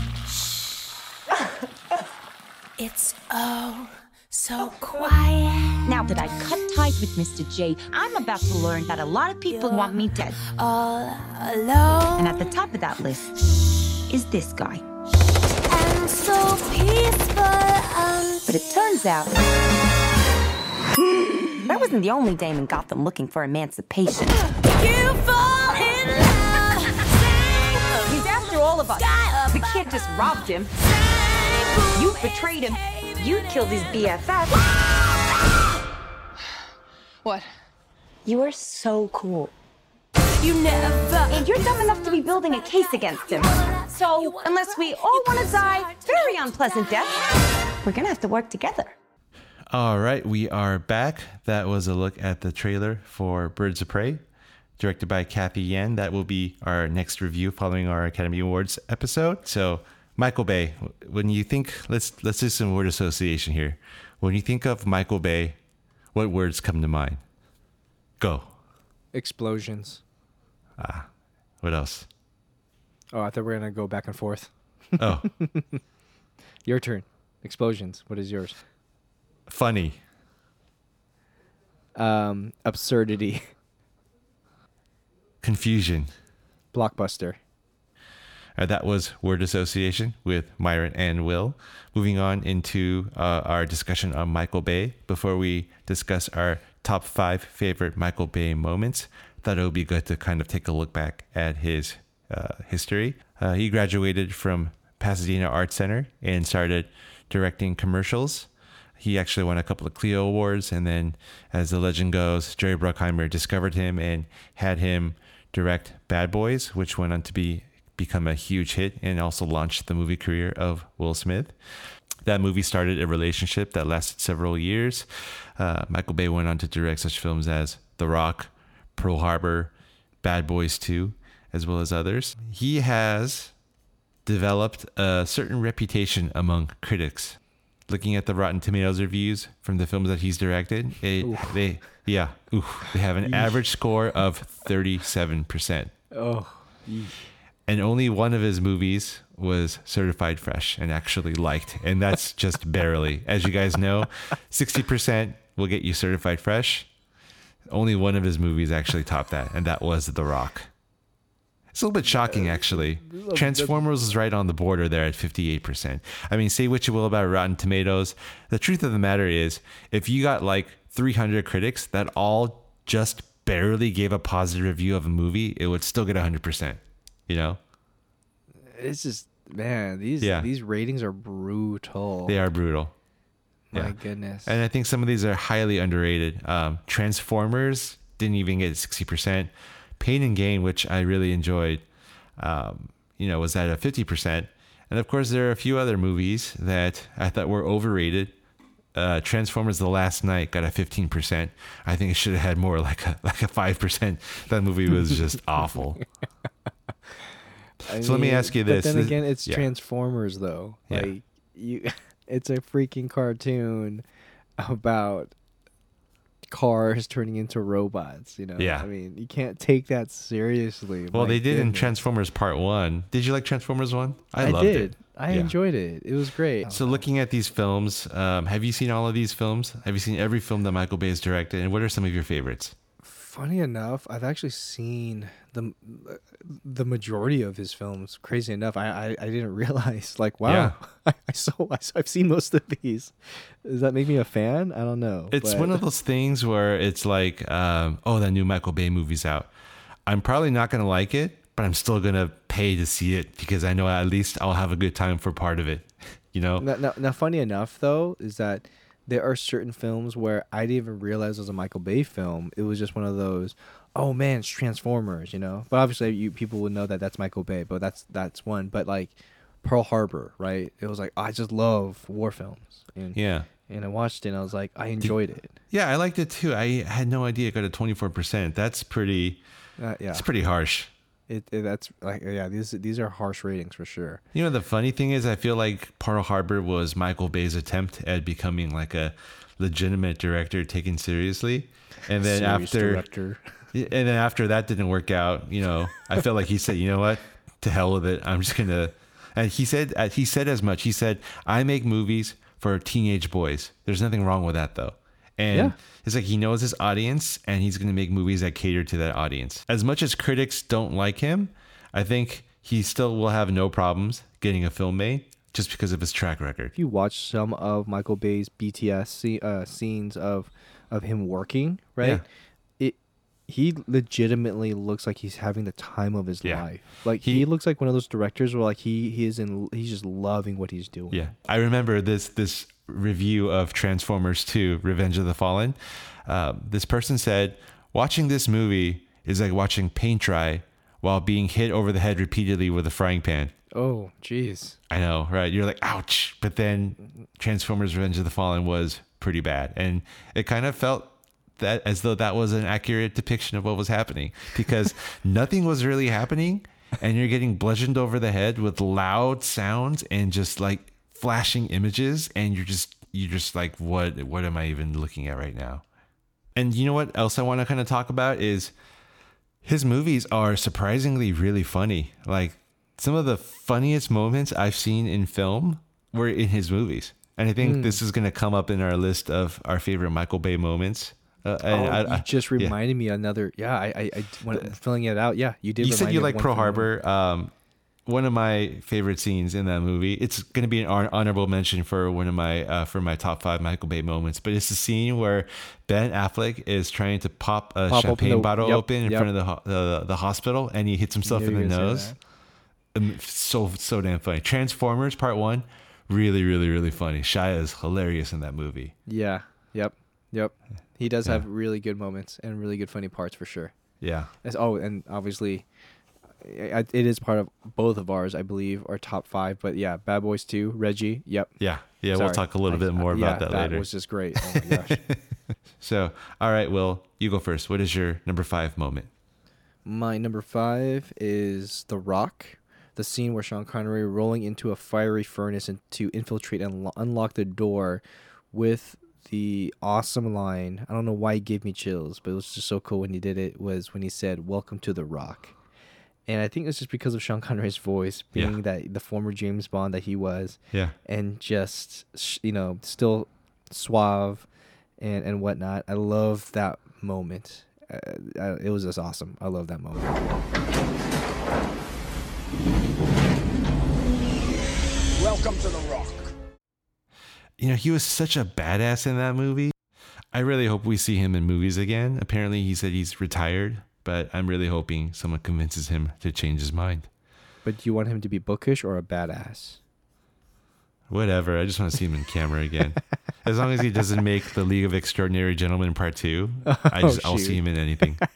It's oh so quiet. Now that I cut ties with Mr. J, I'm about to learn that a lot of people want me dead. All alone. And at the top of that list is this guy. So peaceful. Um, But it turns out I wasn't the only dame in Gotham looking for emancipation. you fall in love. He's after all of us. The kid just robbed him. You betrayed him. You killed his BFF. What? You are so cool. You never. And you're dumb enough to be building a case against him. So, unless we all want to die very unpleasant death, we're gonna have to work together. All right, we are back. That was a look at the trailer for Birds of Prey, directed by Cathy Yan. That will be our next review following our Academy Awards episode. So, Michael Bay, when you think let's let's do some word association here. When you think of Michael Bay, what words come to mind? Go. explosions. Ah. What else? Oh, I thought we were gonna go back and forth. Oh, Your turn. Explosions. What is yours? funny. Um, absurdity. Confusion. Blockbuster. Uh, that was word association with Myron and Will. Moving on into uh, our discussion on Michael Bay. Before we discuss our top five favorite Michael Bay moments, thought it would be good to kind of take a look back at his uh, history. Uh, he graduated from Pasadena Art Center and started directing commercials. He actually won a couple of Clio Awards, and then, as the legend goes, Jerry Bruckheimer discovered him and had him direct Bad Boys, which went on to be become a huge hit and also launched the movie career of Will Smith. That movie started a relationship that lasted several years. Uh, Michael Bay went on to direct such films as The Rock, Pearl Harbor, Bad Boys 2, as well as others. He has developed a certain reputation among critics. Looking at the Rotten Tomatoes reviews from the films that he's directed, it, they yeah, oof, they have an average score of 37%. Oh. And only one of his movies was certified fresh and actually liked, and that's just barely. As you guys know, 60% will get you certified fresh. Only one of his movies actually topped that, and that was The Rock. It's a little bit shocking, actually. Transformers is right on the border there at 58%. I mean, say what you will about Rotten Tomatoes. The truth of the matter is, if you got like 300 critics that all just barely gave a positive review of a movie, it would still get 100%. You know? It's just man, these Yeah. these ratings are brutal. They are brutal. My goodness. And I think some of these are highly underrated. Um, Transformers didn't even get 60%. Pain and Gain, which I really enjoyed, um, you know, was at a 50%. And of course, there are a few other movies that I thought were overrated. uh, Transformers: The Last Knight got a 15%. I think it should have had more, like a like a 5%. That movie was just awful. So let me ask you but this. then This- again, it's yeah. Transformers though. Yeah. Like you, it's a freaking cartoon about cars turning into robots. You know. Yeah. I mean, you can't take that seriously. Well, they did in. Transformers Part One. Did you like Transformers One? I, loved did. it. I Yeah. enjoyed it. It was great. So, looking at these films, um, have you seen all of these films? Have you seen every film that Michael Bay has directed? And what are some of your favorites? Funny enough, I've actually seen the the majority of his films. Crazy enough, I I, I didn't realize. Like, wow, Yeah. I, I saw I, have seen most of these. Does that make me a fan? I don't know. It's but- one of those things where it's like, um, oh, that new Michael Bay movie's out. I'm probably not going to like it, but I'm still going to pay to see it because I know at least I'll have a good time for part of it. You know? Now, now, now, funny enough, though, is that there are certain films where I didn't even realize it was a Michael Bay film. It was just one of those, oh man, it's Transformers, you know. But obviously, you people would know that that's Michael Bay. But that's that's one. But like Pearl Harbor, right? It was like I just love war films. And, Yeah. And I watched it, and I was like, I enjoyed it. Yeah, I liked it too. I had no idea it got a 24%. That's pretty, Uh, yeah, it's pretty harsh. It, it that's like yeah, these these are harsh ratings for sure. You know, the funny thing is, I feel like Pearl Harbor was Michael Bay's attempt at becoming like a legitimate director taken seriously. And then after, director. And then after that didn't work out, you know, I felt like he said, you know what, to hell with it. I'm just gonna. And he said, uh, he said as much. He said, I make movies for teenage boys. There's nothing wrong with that though. And Yeah. It's like he knows his audience, and he's gonna make movies that cater to that audience. As much as critics don't like him, I think he still will have no problems getting a film made just because of his track record. if you watch some of Michael Bay's BTS uh, scenes of of him working, right? Yeah. It he legitimately looks like he's having the time of his Yeah. life. Like he, looks like one of those directors where like he he is in he's just loving what he's doing. Yeah, I remember this this review of Transformers 2: Revenge of the Fallen. Uh, this person said, "Watching this movie is like watching paint dry while being hit over the head repeatedly with a frying pan." Oh, jeez. I know, right? You're like, "Ouch!" But then Transformers: Revenge of the Fallen was pretty bad, and it kind of felt that as though that was an accurate depiction of what was happening because nothing was really happening and you're getting bludgeoned over the head with loud sounds and just like flashing images and you're just you're just like what what am I even looking at right now? And you know what else I want to kind of talk about is his movies are surprisingly really funny. Like some of the funniest moments I've seen in film were in his movies. And I think Hmm. this is going to come up in our list of our favorite Michael Bay moments. Uh, and oh, I- I- you just yeah. reminded me another. Yeah, I, I, I when filling it out. Yeah, you did. You said you like Pearl Harbor. Um, one of my favorite scenes in that movie. It's going to be an hon- mention for one of my uh, for my top five Michael Bay moments. But it's the scene where Ben Affleck is trying to pop a Pop open champagne the- bottle yep, open in yep. front of the, the the hospital, and he hits himself in the nose. Um, So so damn funny. Transformers Part One, really really really funny. Shia is hilarious in that movie. Yeah. Yep. Yep. He does have really good moments and really good funny parts for sure. Yeah. As, oh, and obviously, it is part of both of ours, I believe, our top five. But yeah, Bad Boys Two, Reggie. Yep. Yeah. Yeah, we'll talk a little I- bit more yeah, about that later. That was just great. Oh my gosh. So, all right, Will, you go first. What is your number five moment? My number five is The Rock. The scene where Sean Connery rolling into a fiery furnace and to infiltrate and lo- unlock the door with the awesome line. I don't know why he gave me chills, but it was just so cool when he did it. Was when he said, "Welcome to the Rock," and I think it's just because of Sean Connery's voice, Yeah. being that the former James Bond that he was, Yeah. and just you know still suave and and whatnot. I love that moment. Uh, uh, it was just awesome. I love that moment. Welcome to the Rock. You know, he was such a badass in that movie. I really hope we see him in movies again. Apparently, he said he's retired, but I'm really hoping someone convinces him to change his mind. But do you want him to be bookish or a badass? Whatever. I just want to see him in camera again. As long as he doesn't make the League of Extraordinary Gentlemen Part Two, I just I'll Oh, see him in anything.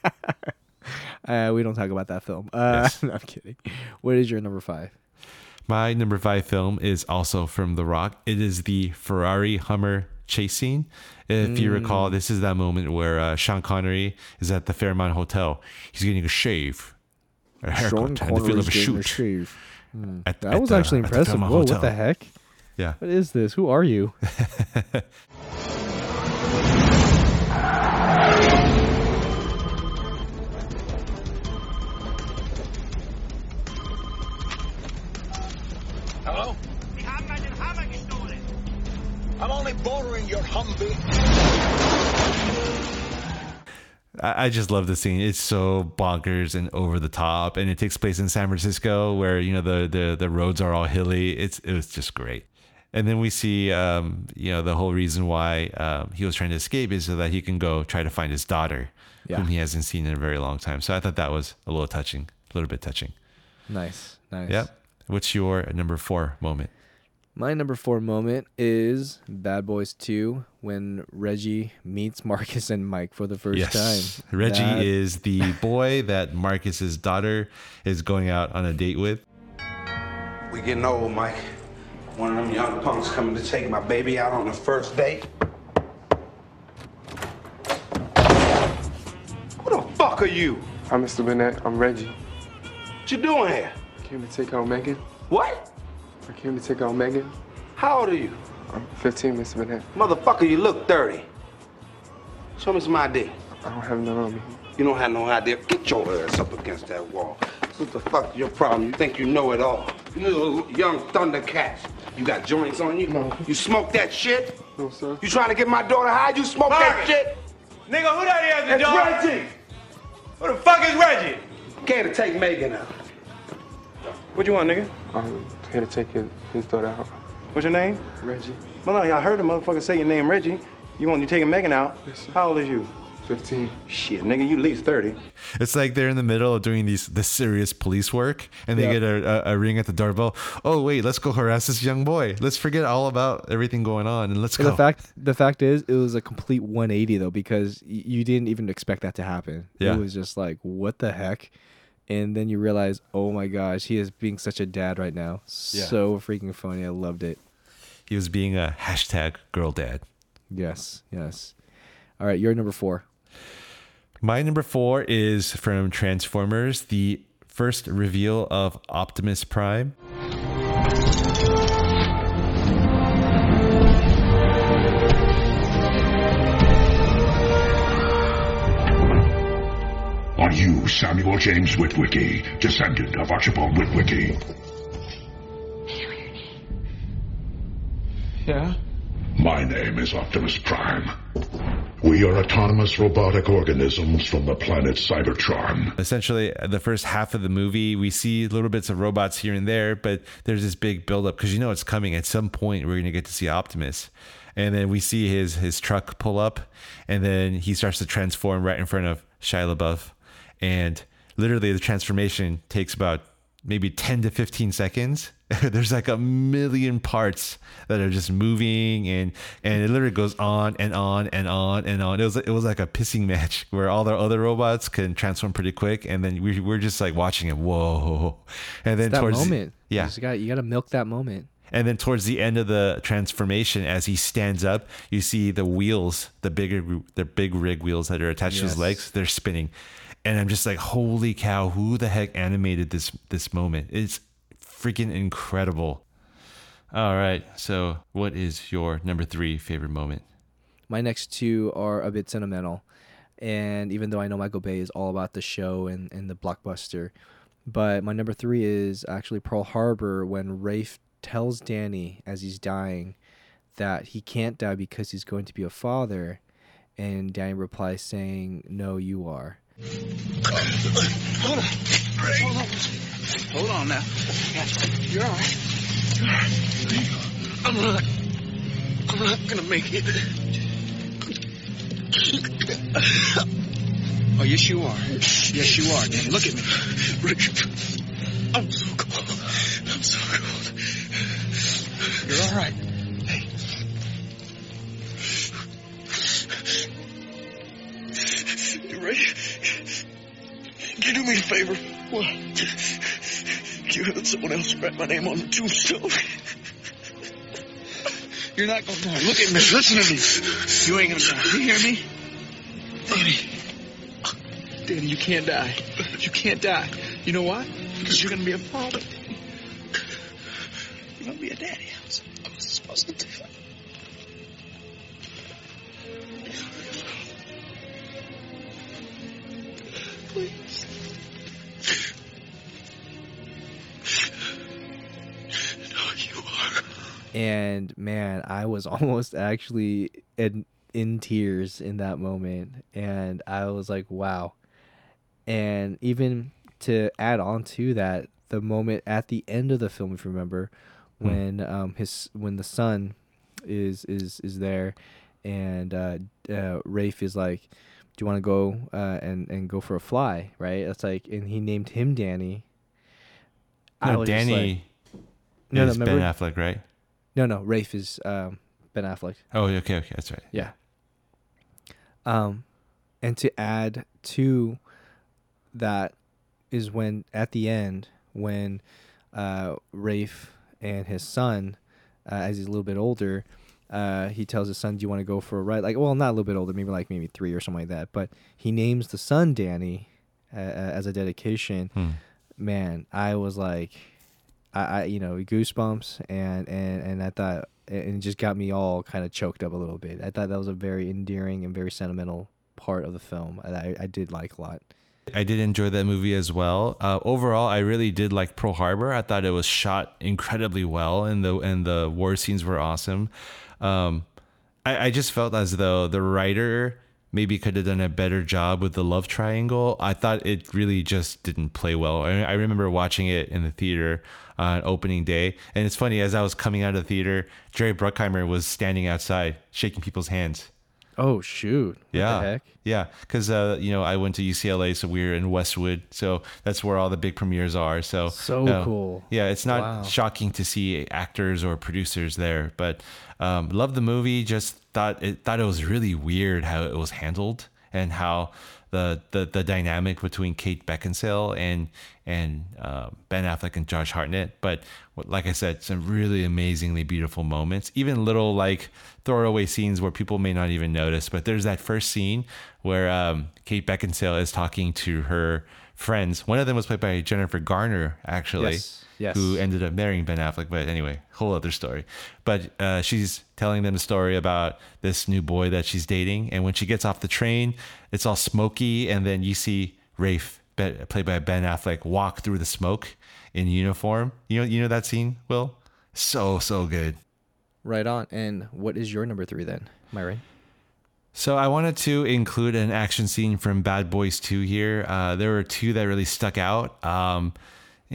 Uh, we don't talk about that film. Uh, Yes. no, I'm kidding. What is your number five? My number five film is also from The Rock. It is the Ferrari Hummer chase scene. If you Mm. recall, this is that moment where uh, Sean Connery is at the Fairmont Hotel. He's getting a shave, a haircut, and the feel of a shoot. shave. Hmm. At- that at was the- actually impressive. Whoa, what the heck? Yeah. What is this? Who are you? I'm only bordering your Humvee. I, I just love the scene. It's so bonkers and over the top, and it takes place in San Francisco, where you know the the, the roads are all hilly. It's it was just great. And then we see, um, you know, the whole reason why um, he was trying to escape is so that he can go try to find his daughter, Yeah. whom he hasn't seen in a very long time. So I thought that was a little touching, a little bit touching. Nice, nice. Yep. What's your number four moment? My number four moment is Bad Boys 2 when Reggie meets Marcus and Mike for the first time. Reggie That- is the boy that Marcus's daughter is going out on a date with. We getting old, Mike. One of them young punks coming to take my baby out on the first date. Who the fuck are you? I'm Mr. Burnett. I'm Reggie. What you doing here? Came to take out Megan. What? I came to take out Megan. How old are you? I'm 15, Mr. Burnett. Motherfucker, you look 30. Show me some ID. I don't have none on me. You don't have no idea. Get your ass up against that wall. What the fuck your problem? You think you know it all? You little young thundercats. You got joints on you? No. You smoke that shit? No, sir. You trying to get my daughter high? You smoke that shit? Nigga, who that is, It's dog? Reggie. Who the fuck is Reggie? Came to take Megan out. What you want, nigga? I'm here to take his, his daughter out. What's your name? Reggie. Well, no, I heard the motherfucker say your name, Reggie. You want you taking Megan out? Yes, How old is you? 15. Shit, nigga, you at least 30. It's like they're in the middle of doing these this serious police work, and they Yeah. get a, a, a ring at the doorbell. Oh wait, let's go harass this young boy. Let's forget all about everything going on, and let's And go. the fact the fact is it was a complete 180 though because y- you didn't even expect that to happen. Yeah. It was just like what the heck? And then you realize, "Oh my gosh, he is being such a dad right now." Yeah. So freaking funny. I loved it. he was being a hashtag girl dad. Yes, yes. All right, you're number 4. My number four is from Transformers, the first reveal of Optimus Prime. Are you Samuel James Witwicky, descendant of Archibald Witwicky? Yeah? My name is Optimus Prime. We are autonomous robotic organisms from the planet Cybertron. Essentially, the first half of the movie, we see little bits of robots here and there, but there's this big buildup because you know it's coming. At some point, we're going to get to see Optimus. And then we see his his truck pull up, and then he starts to transform right in front of Shia LaBeouf. And literally, the transformation takes about maybe 10 to 15 seconds. There's like a million parts that are just moving and and it literally goes on and on and on and on. It was it was like a pissing match where all the other robots can transform pretty quick and then we we're just like watching it. Whoa. And then towards the- moment. yeah. You got you got to milk that moment. And then towards the end of the transformation, as he stands up, you see the wheels, the bigger, the big rig wheels that are attached to his legs, they're spinning. And I'm just like, holy cow, who the heck animated this this moment? It's freaking incredible. All right, so what is your number three favorite moment? My next two are a bit sentimental. And even though I know Michael Bay is all about the show and, and the blockbuster, but my number three is actually Pearl Harbor when Rafe tells Danny as he's dying that he can't die because he's going to be a father. And Danny replies saying, No, you are. Hold on. Hold on. Hold on now. You're all right. I'm not. I'm not gonna make it. Oh, yes, you are. Yes, you are. Look at me. I'm so cold. I'm so cold. You're all right. Hey. You? Can you do me a favor? What? Can you let someone else write my name on the tombstone? You're not gonna die. Look at me. Listen to me. You ain't gonna die. You hear me? Danny. Danny, you can't die. You can't die. You know why? Because you're gonna be a father. You're gonna be a daddy. I was, I was supposed to and man, I was almost actually in in tears in that moment, and I was like, wow. And even to add on to that, the moment at the end of the film, if you remember, Hmm. when um his when the son is is is there, and uh, uh Rafe is like, "Do you want to go uh, and and go for a fly?" Right? It's like, and he named him Danny. No, Danny like- no, no, is Ben Affleck, right? No, no, Rafe is um, Ben Affleck. Oh, okay, okay, that's right. Yeah. Um, and to add to that is when at the end when uh, Rafe and his son, uh, as he's a little bit older, uh, he tells his son, "Do you want to go for a ride?" Like, well, not a little bit older, maybe like maybe three or something like that. But he names the son Danny uh, uh, as a dedication. Hmm. Man, I was like, I, I you know goosebumps, and and and I thought and it just got me all kind of choked up a little bit. I thought that was a very endearing and very sentimental part of the film. I, I did like a lot. I did enjoy that movie as well. Uh, overall, I really did like Pearl Harbor. I thought it was shot incredibly well, and the and the war scenes were awesome. Um, I, I just felt as though the writer maybe could have done a better job with the love triangle. I thought it really just didn't play well. I, I remember watching it in the theater on opening day, and it's funny as I was coming out of the theater, Jerry Bruckheimer was standing outside shaking people's hands. Oh shoot! What yeah, the heck? yeah, because uh, you know I went to UCLA, so we were in Westwood, so that's where all the big premieres are. So So uh, cool. Yeah, it's not Wow. shocking to see actors or producers there, but um, loved the movie. Just thought it thought it was really weird how it was handled and how the the, the dynamic between Kate Beckinsale and and uh, Ben Affleck and Josh Hartnett. But like I said, some really amazingly beautiful moments. Even little like throwaway scenes where people may not even notice. But there's that first scene where um, Kate Beckinsale is talking to her friends. One of them was played by Jennifer Garner, actually Yes, yes. who ended up marrying Ben Affleck. But anyway, whole other story. But uh, she's telling them a story about this new boy that she's dating, and when she gets off the train, it's all smoky, and then you see Rafe, played by Ben Affleck, walk through the smoke in uniform. You know, you know that scene, Will? So so good. Right on. And what is your number three then? Am I right? So I wanted to include an action scene from Bad Boys 2 here. Uh, there were two that really stuck out. Um,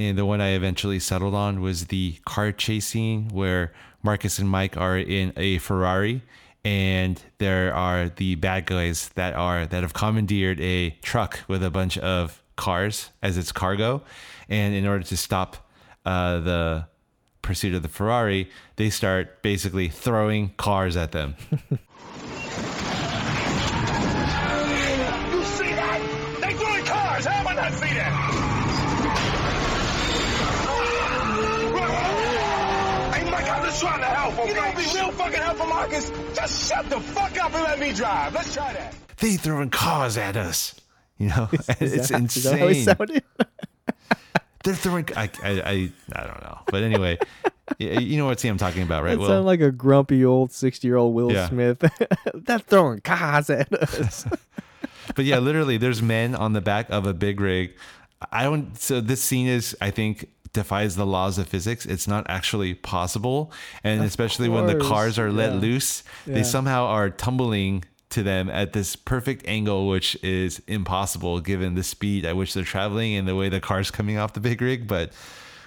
and the one I eventually settled on was the car chase scene where Marcus and Mike are in a Ferrari and there are the bad guys that are that have commandeered a truck with a bunch of cars as its cargo. And in order to stop uh, the pursuit of the Ferrari, they start basically throwing cars at them. know, be real fucking helpful, Marcus. Just shut the fuck up and let me drive. Let's try that. they throwing cars at us. You know, it's that- insane. is that how it? They're throwing. I, I, I, I don't know, but anyway, you know what scene I'm talking about, right? That Will? sounded like a grumpy old sixty-year-old Will Yeah. Smith. That's throwing cars at us. but yeah, literally, there's men on the back of a big rig. I don't. So this scene is, I think, defies the laws of physics. It's not actually possible, and Of especially when the cars are let yeah. loose, Yeah. they somehow are tumbling to them at this perfect angle, which is impossible given the speed at which they're traveling and the way the car's coming off the big rig. But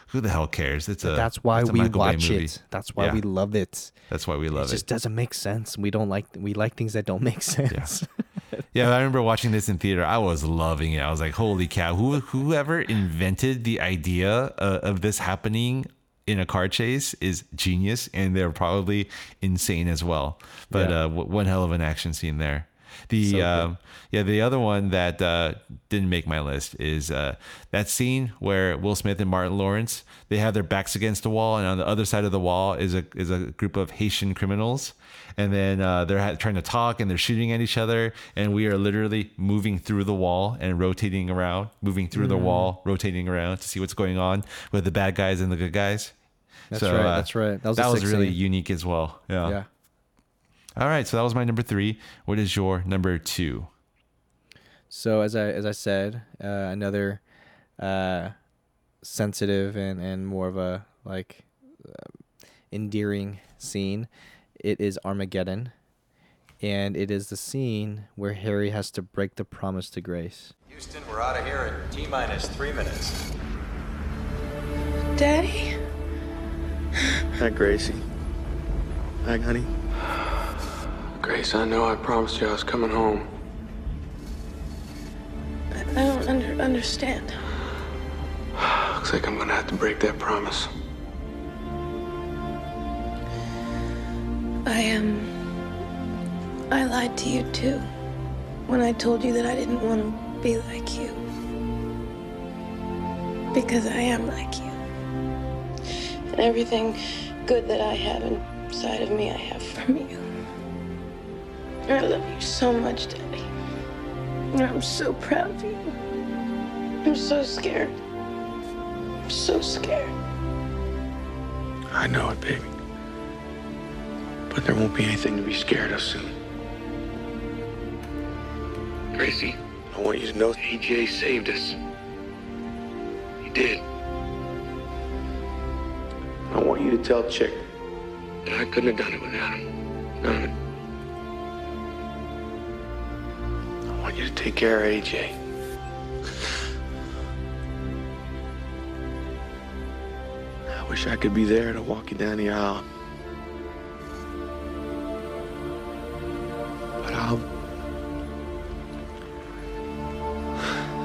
who the hell cares? It's a That's why we Michael watch it. That's why Yeah. we love it. That's why we love it. it. just doesn't make sense. We don't like we like things that don't make sense. Yeah, I remember watching this in theater. I was loving it. I was like, "Holy cow! Who whoever invented the idea uh, of this happening in a car chase is genius, and they're probably insane as well." But Yeah. uh, w- one hell of an action scene there. The So um, yeah, the other one that uh, didn't make my list is uh, that scene where Will Smith and Martin Lawrence they have their backs against the wall, and on the other side of the wall is a is a group of Haitian criminals, and then uh, they're ha- trying to talk and they're shooting at each other, and we are literally moving through the wall and rotating around, moving through the Mm. wall, rotating around to see what's going on with the bad guys and the good guys. That's right, that's right. That was a sick really scene. unique as well. Yeah. Yeah. All right, so that was my number three. What is your number two? So as I as I said, uh, another uh, sensitive and and more of a like uh, endearing scene. It is Armageddon, and it is the scene where Harry has to break the promise to Grace. Houston, we're out of here in T minus three minutes. Daddy? Hi, Gracie. Hi, honey. Grace, I know I promised you I was coming home. I I don't under, understand. Looks like I'm gonna have to break that promise. I am. I lied to you too. When I told you that I didn't want to be like you. Because I am like you. And everything good that I have inside of me, I have from you. And I love you so much, Daddy. And I'm so proud of you. I'm so scared. I'm so scared. I know it, baby. But there won't be anything to be scared of soon. Gracie, I want you to know AJ saved us. He did. I want you to tell Chick that I couldn't have done it without him. None take care AJ. I wish I could be there to walk you down the aisle. But I'll.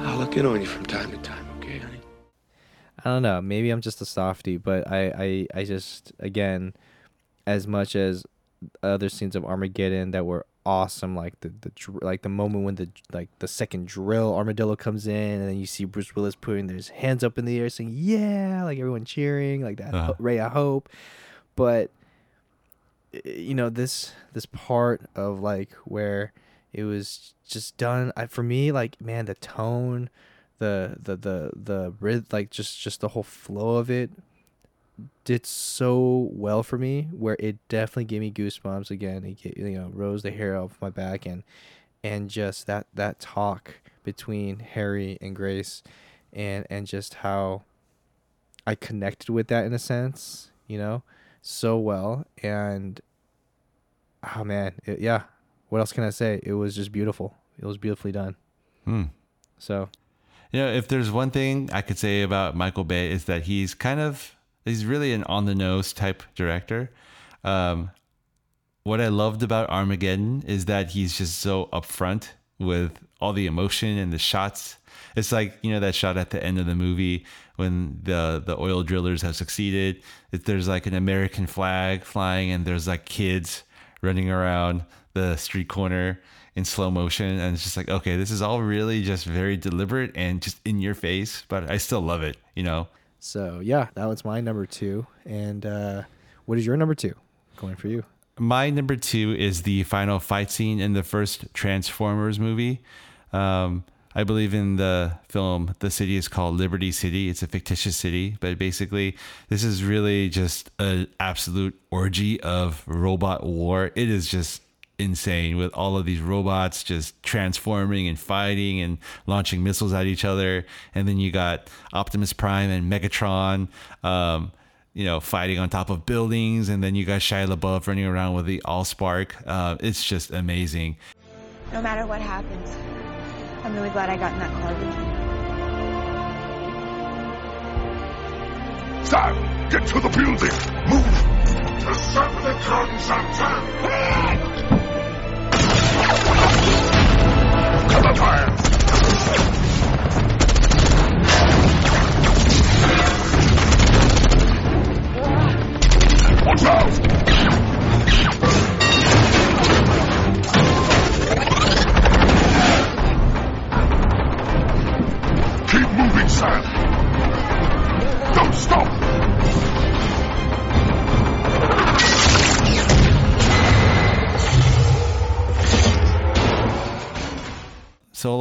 I'll look in on you from time to time, okay, honey? I don't know. Maybe I'm just a softie, but I, I, I just again, as much as other scenes of Armageddon that were awesome, like the the like the moment when the like the second drill armadillo comes in, and then you see Bruce Willis putting his hands up in the air, saying "Yeah!" like everyone cheering, like that Uh-huh. ray of hope. But you know this this part of like where it was just done I, for me like man the tone the the the the rhythm like just just the whole flow of it did so well for me where it definitely gave me goosebumps again. It you know rose the hair off my back and and just that that talk between Harry and Grace and and just how I connected with that in a sense you know so well. And oh man it, yeah what else can I say? It was just beautiful. It was beautifully done. Hmm. so You know, if there's one thing I could say about Michael Bay is that he's kind of he's really an on the nose type director. Um, what I loved about Armageddon is that he's just so upfront with all the emotion and the shots. It's like you know that shot at the end of the movie when the the oil drillers have succeeded. It, there's like an American flag flying and there's like kids running around the street corner in slow motion and it's just like okay this is all really just very deliberate and just in your face but I still love it you know So yeah, that was my number two. And uh, what is your number two? Going for you. My number two is the final fight scene in the first Transformers movie. Um, I believe in the film, the city is called Liberty City. It's a fictitious city, but basically, this is really just an absolute orgy of robot war. It is just insane with all of these robots just transforming and fighting and launching missiles at each other. And then you got Optimus Prime and Megatron. Um, you know, fighting on top of buildings, and then you got Shia LaBeouf running around with the Allspark. Uh, it's just amazing. No matter what happens, I'm really glad I got in that car with you. Stop! Get to the building! Move! To stop the consumption! Cover fire!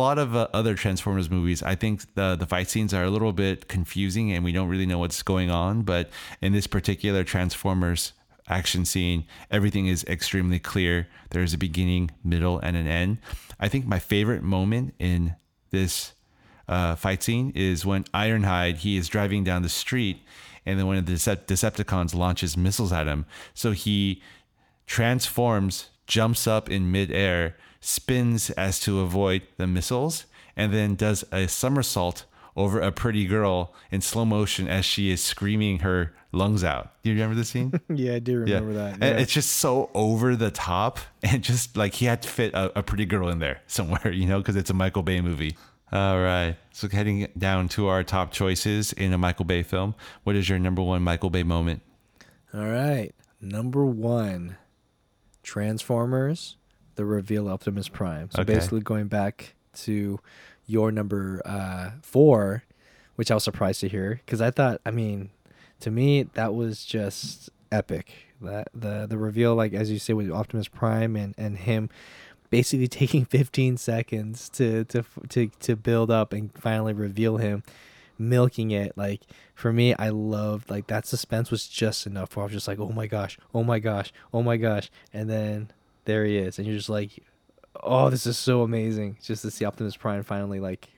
Lot of uh, other Transformers movies, I think the the fight scenes are a little bit confusing and we don't really know what's going on. But in this particular Transformers action scene, everything is extremely clear. There's a beginning, middle, and an end. I think my favorite moment in this uh, fight scene is when Ironhide he is driving down the street, and then one of the Decept- Decepticons launches missiles at him. So he transforms, jumps up in midair, spins as to avoid the missiles, and then does a somersault over a pretty girl in slow motion as she is screaming her lungs out. Do you remember the scene? yeah, I do remember that. Yeah. it's just so over the top, and just like he had to fit a, a pretty girl in there somewhere, you know, because it's a Michael Bay movie. All right, so heading down to our top choices in a Michael Bay film. What is your number one Michael Bay moment? All right. Number one Transformers, the reveal Optimus Prime. So Okay. basically going back to your number uh, four, which I was surprised to hear because I thought, I mean, to me, that was just epic. That the the reveal, like as you say, with Optimus Prime and, and him basically taking 15 seconds to to to to build up and finally reveal him milking it like for me i loved like that suspense was just enough where i was just like oh my gosh oh my gosh oh my gosh and then there he is and you're just like oh this is so amazing just to see optimus prime finally like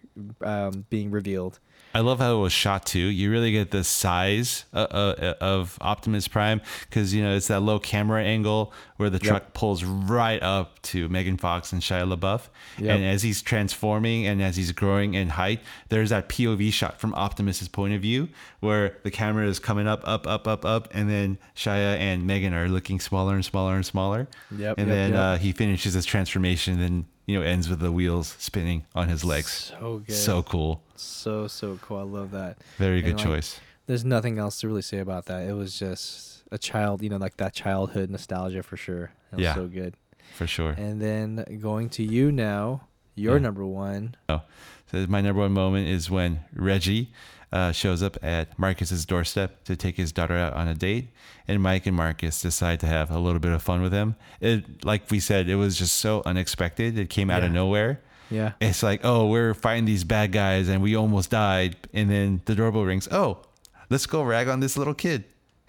um, being revealed I love how it was shot too. You really get the size uh, uh, of Optimus Prime because you know it's that low camera angle where the Yep. truck pulls right up to Megan Fox and Shia LaBeouf, Yep. and as he's transforming and as he's growing in height, there's that POV shot from Optimus's point of view where the camera is coming up, up, up, up, up, and then Shia and Megan are looking smaller and smaller and smaller. Yep, And yep, then. Uh, he finishes his transformation, and then you know ends with the wheels spinning on his legs. so good So cool. so so cool i love that Very good like, choice. there's nothing else to really say about that it was just a child you know like that childhood nostalgia for sure was Yeah. so good For sure. and then going to you now your Yeah. number one Oh, so my number one moment is when Reggie uh, shows up at Marcus's doorstep to take his daughter out on a date, and Mike and Marcus decide to have a little bit of fun with him. It, like we said, it was just so unexpected. It came out of nowhere. Yeah. It's like, oh, we're fighting these bad guys, and we almost died, and then the doorbell rings. Oh, let's go rag on this little kid.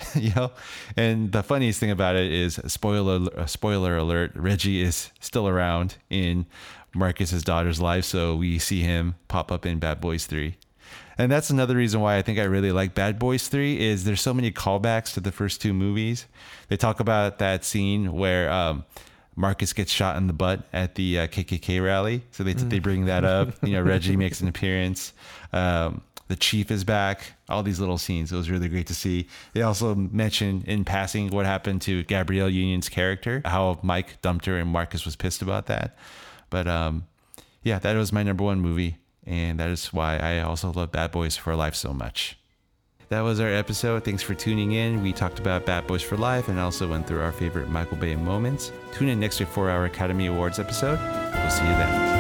you know and the funniest thing about it is spoiler uh, spoiler alert reggie is still around in marcus's daughter's life so we see him pop up in bad boys 3 and that's another reason why i think i really like bad boys 3 is there's so many callbacks to the first two movies they talk about that scene where um Marcus gets shot in the butt at the uh, KKK rally, so they they bring that up. You know, Reggie makes an appearance. Um, the chief is back. All these little scenes. It was really great to see. They also mentioned in passing what happened to Gabrielle Union's character, how Mike dumped her, and Marcus was pissed about that. But um, yeah, that was my number one movie, and that is why I also love Bad Boys for Life so much. That was our episode. Thanks for tuning in. We talked about Bad Boys for Life and also went through our favorite Michael Bay moments. Tune in next week for our Academy Awards episode. We'll see you then.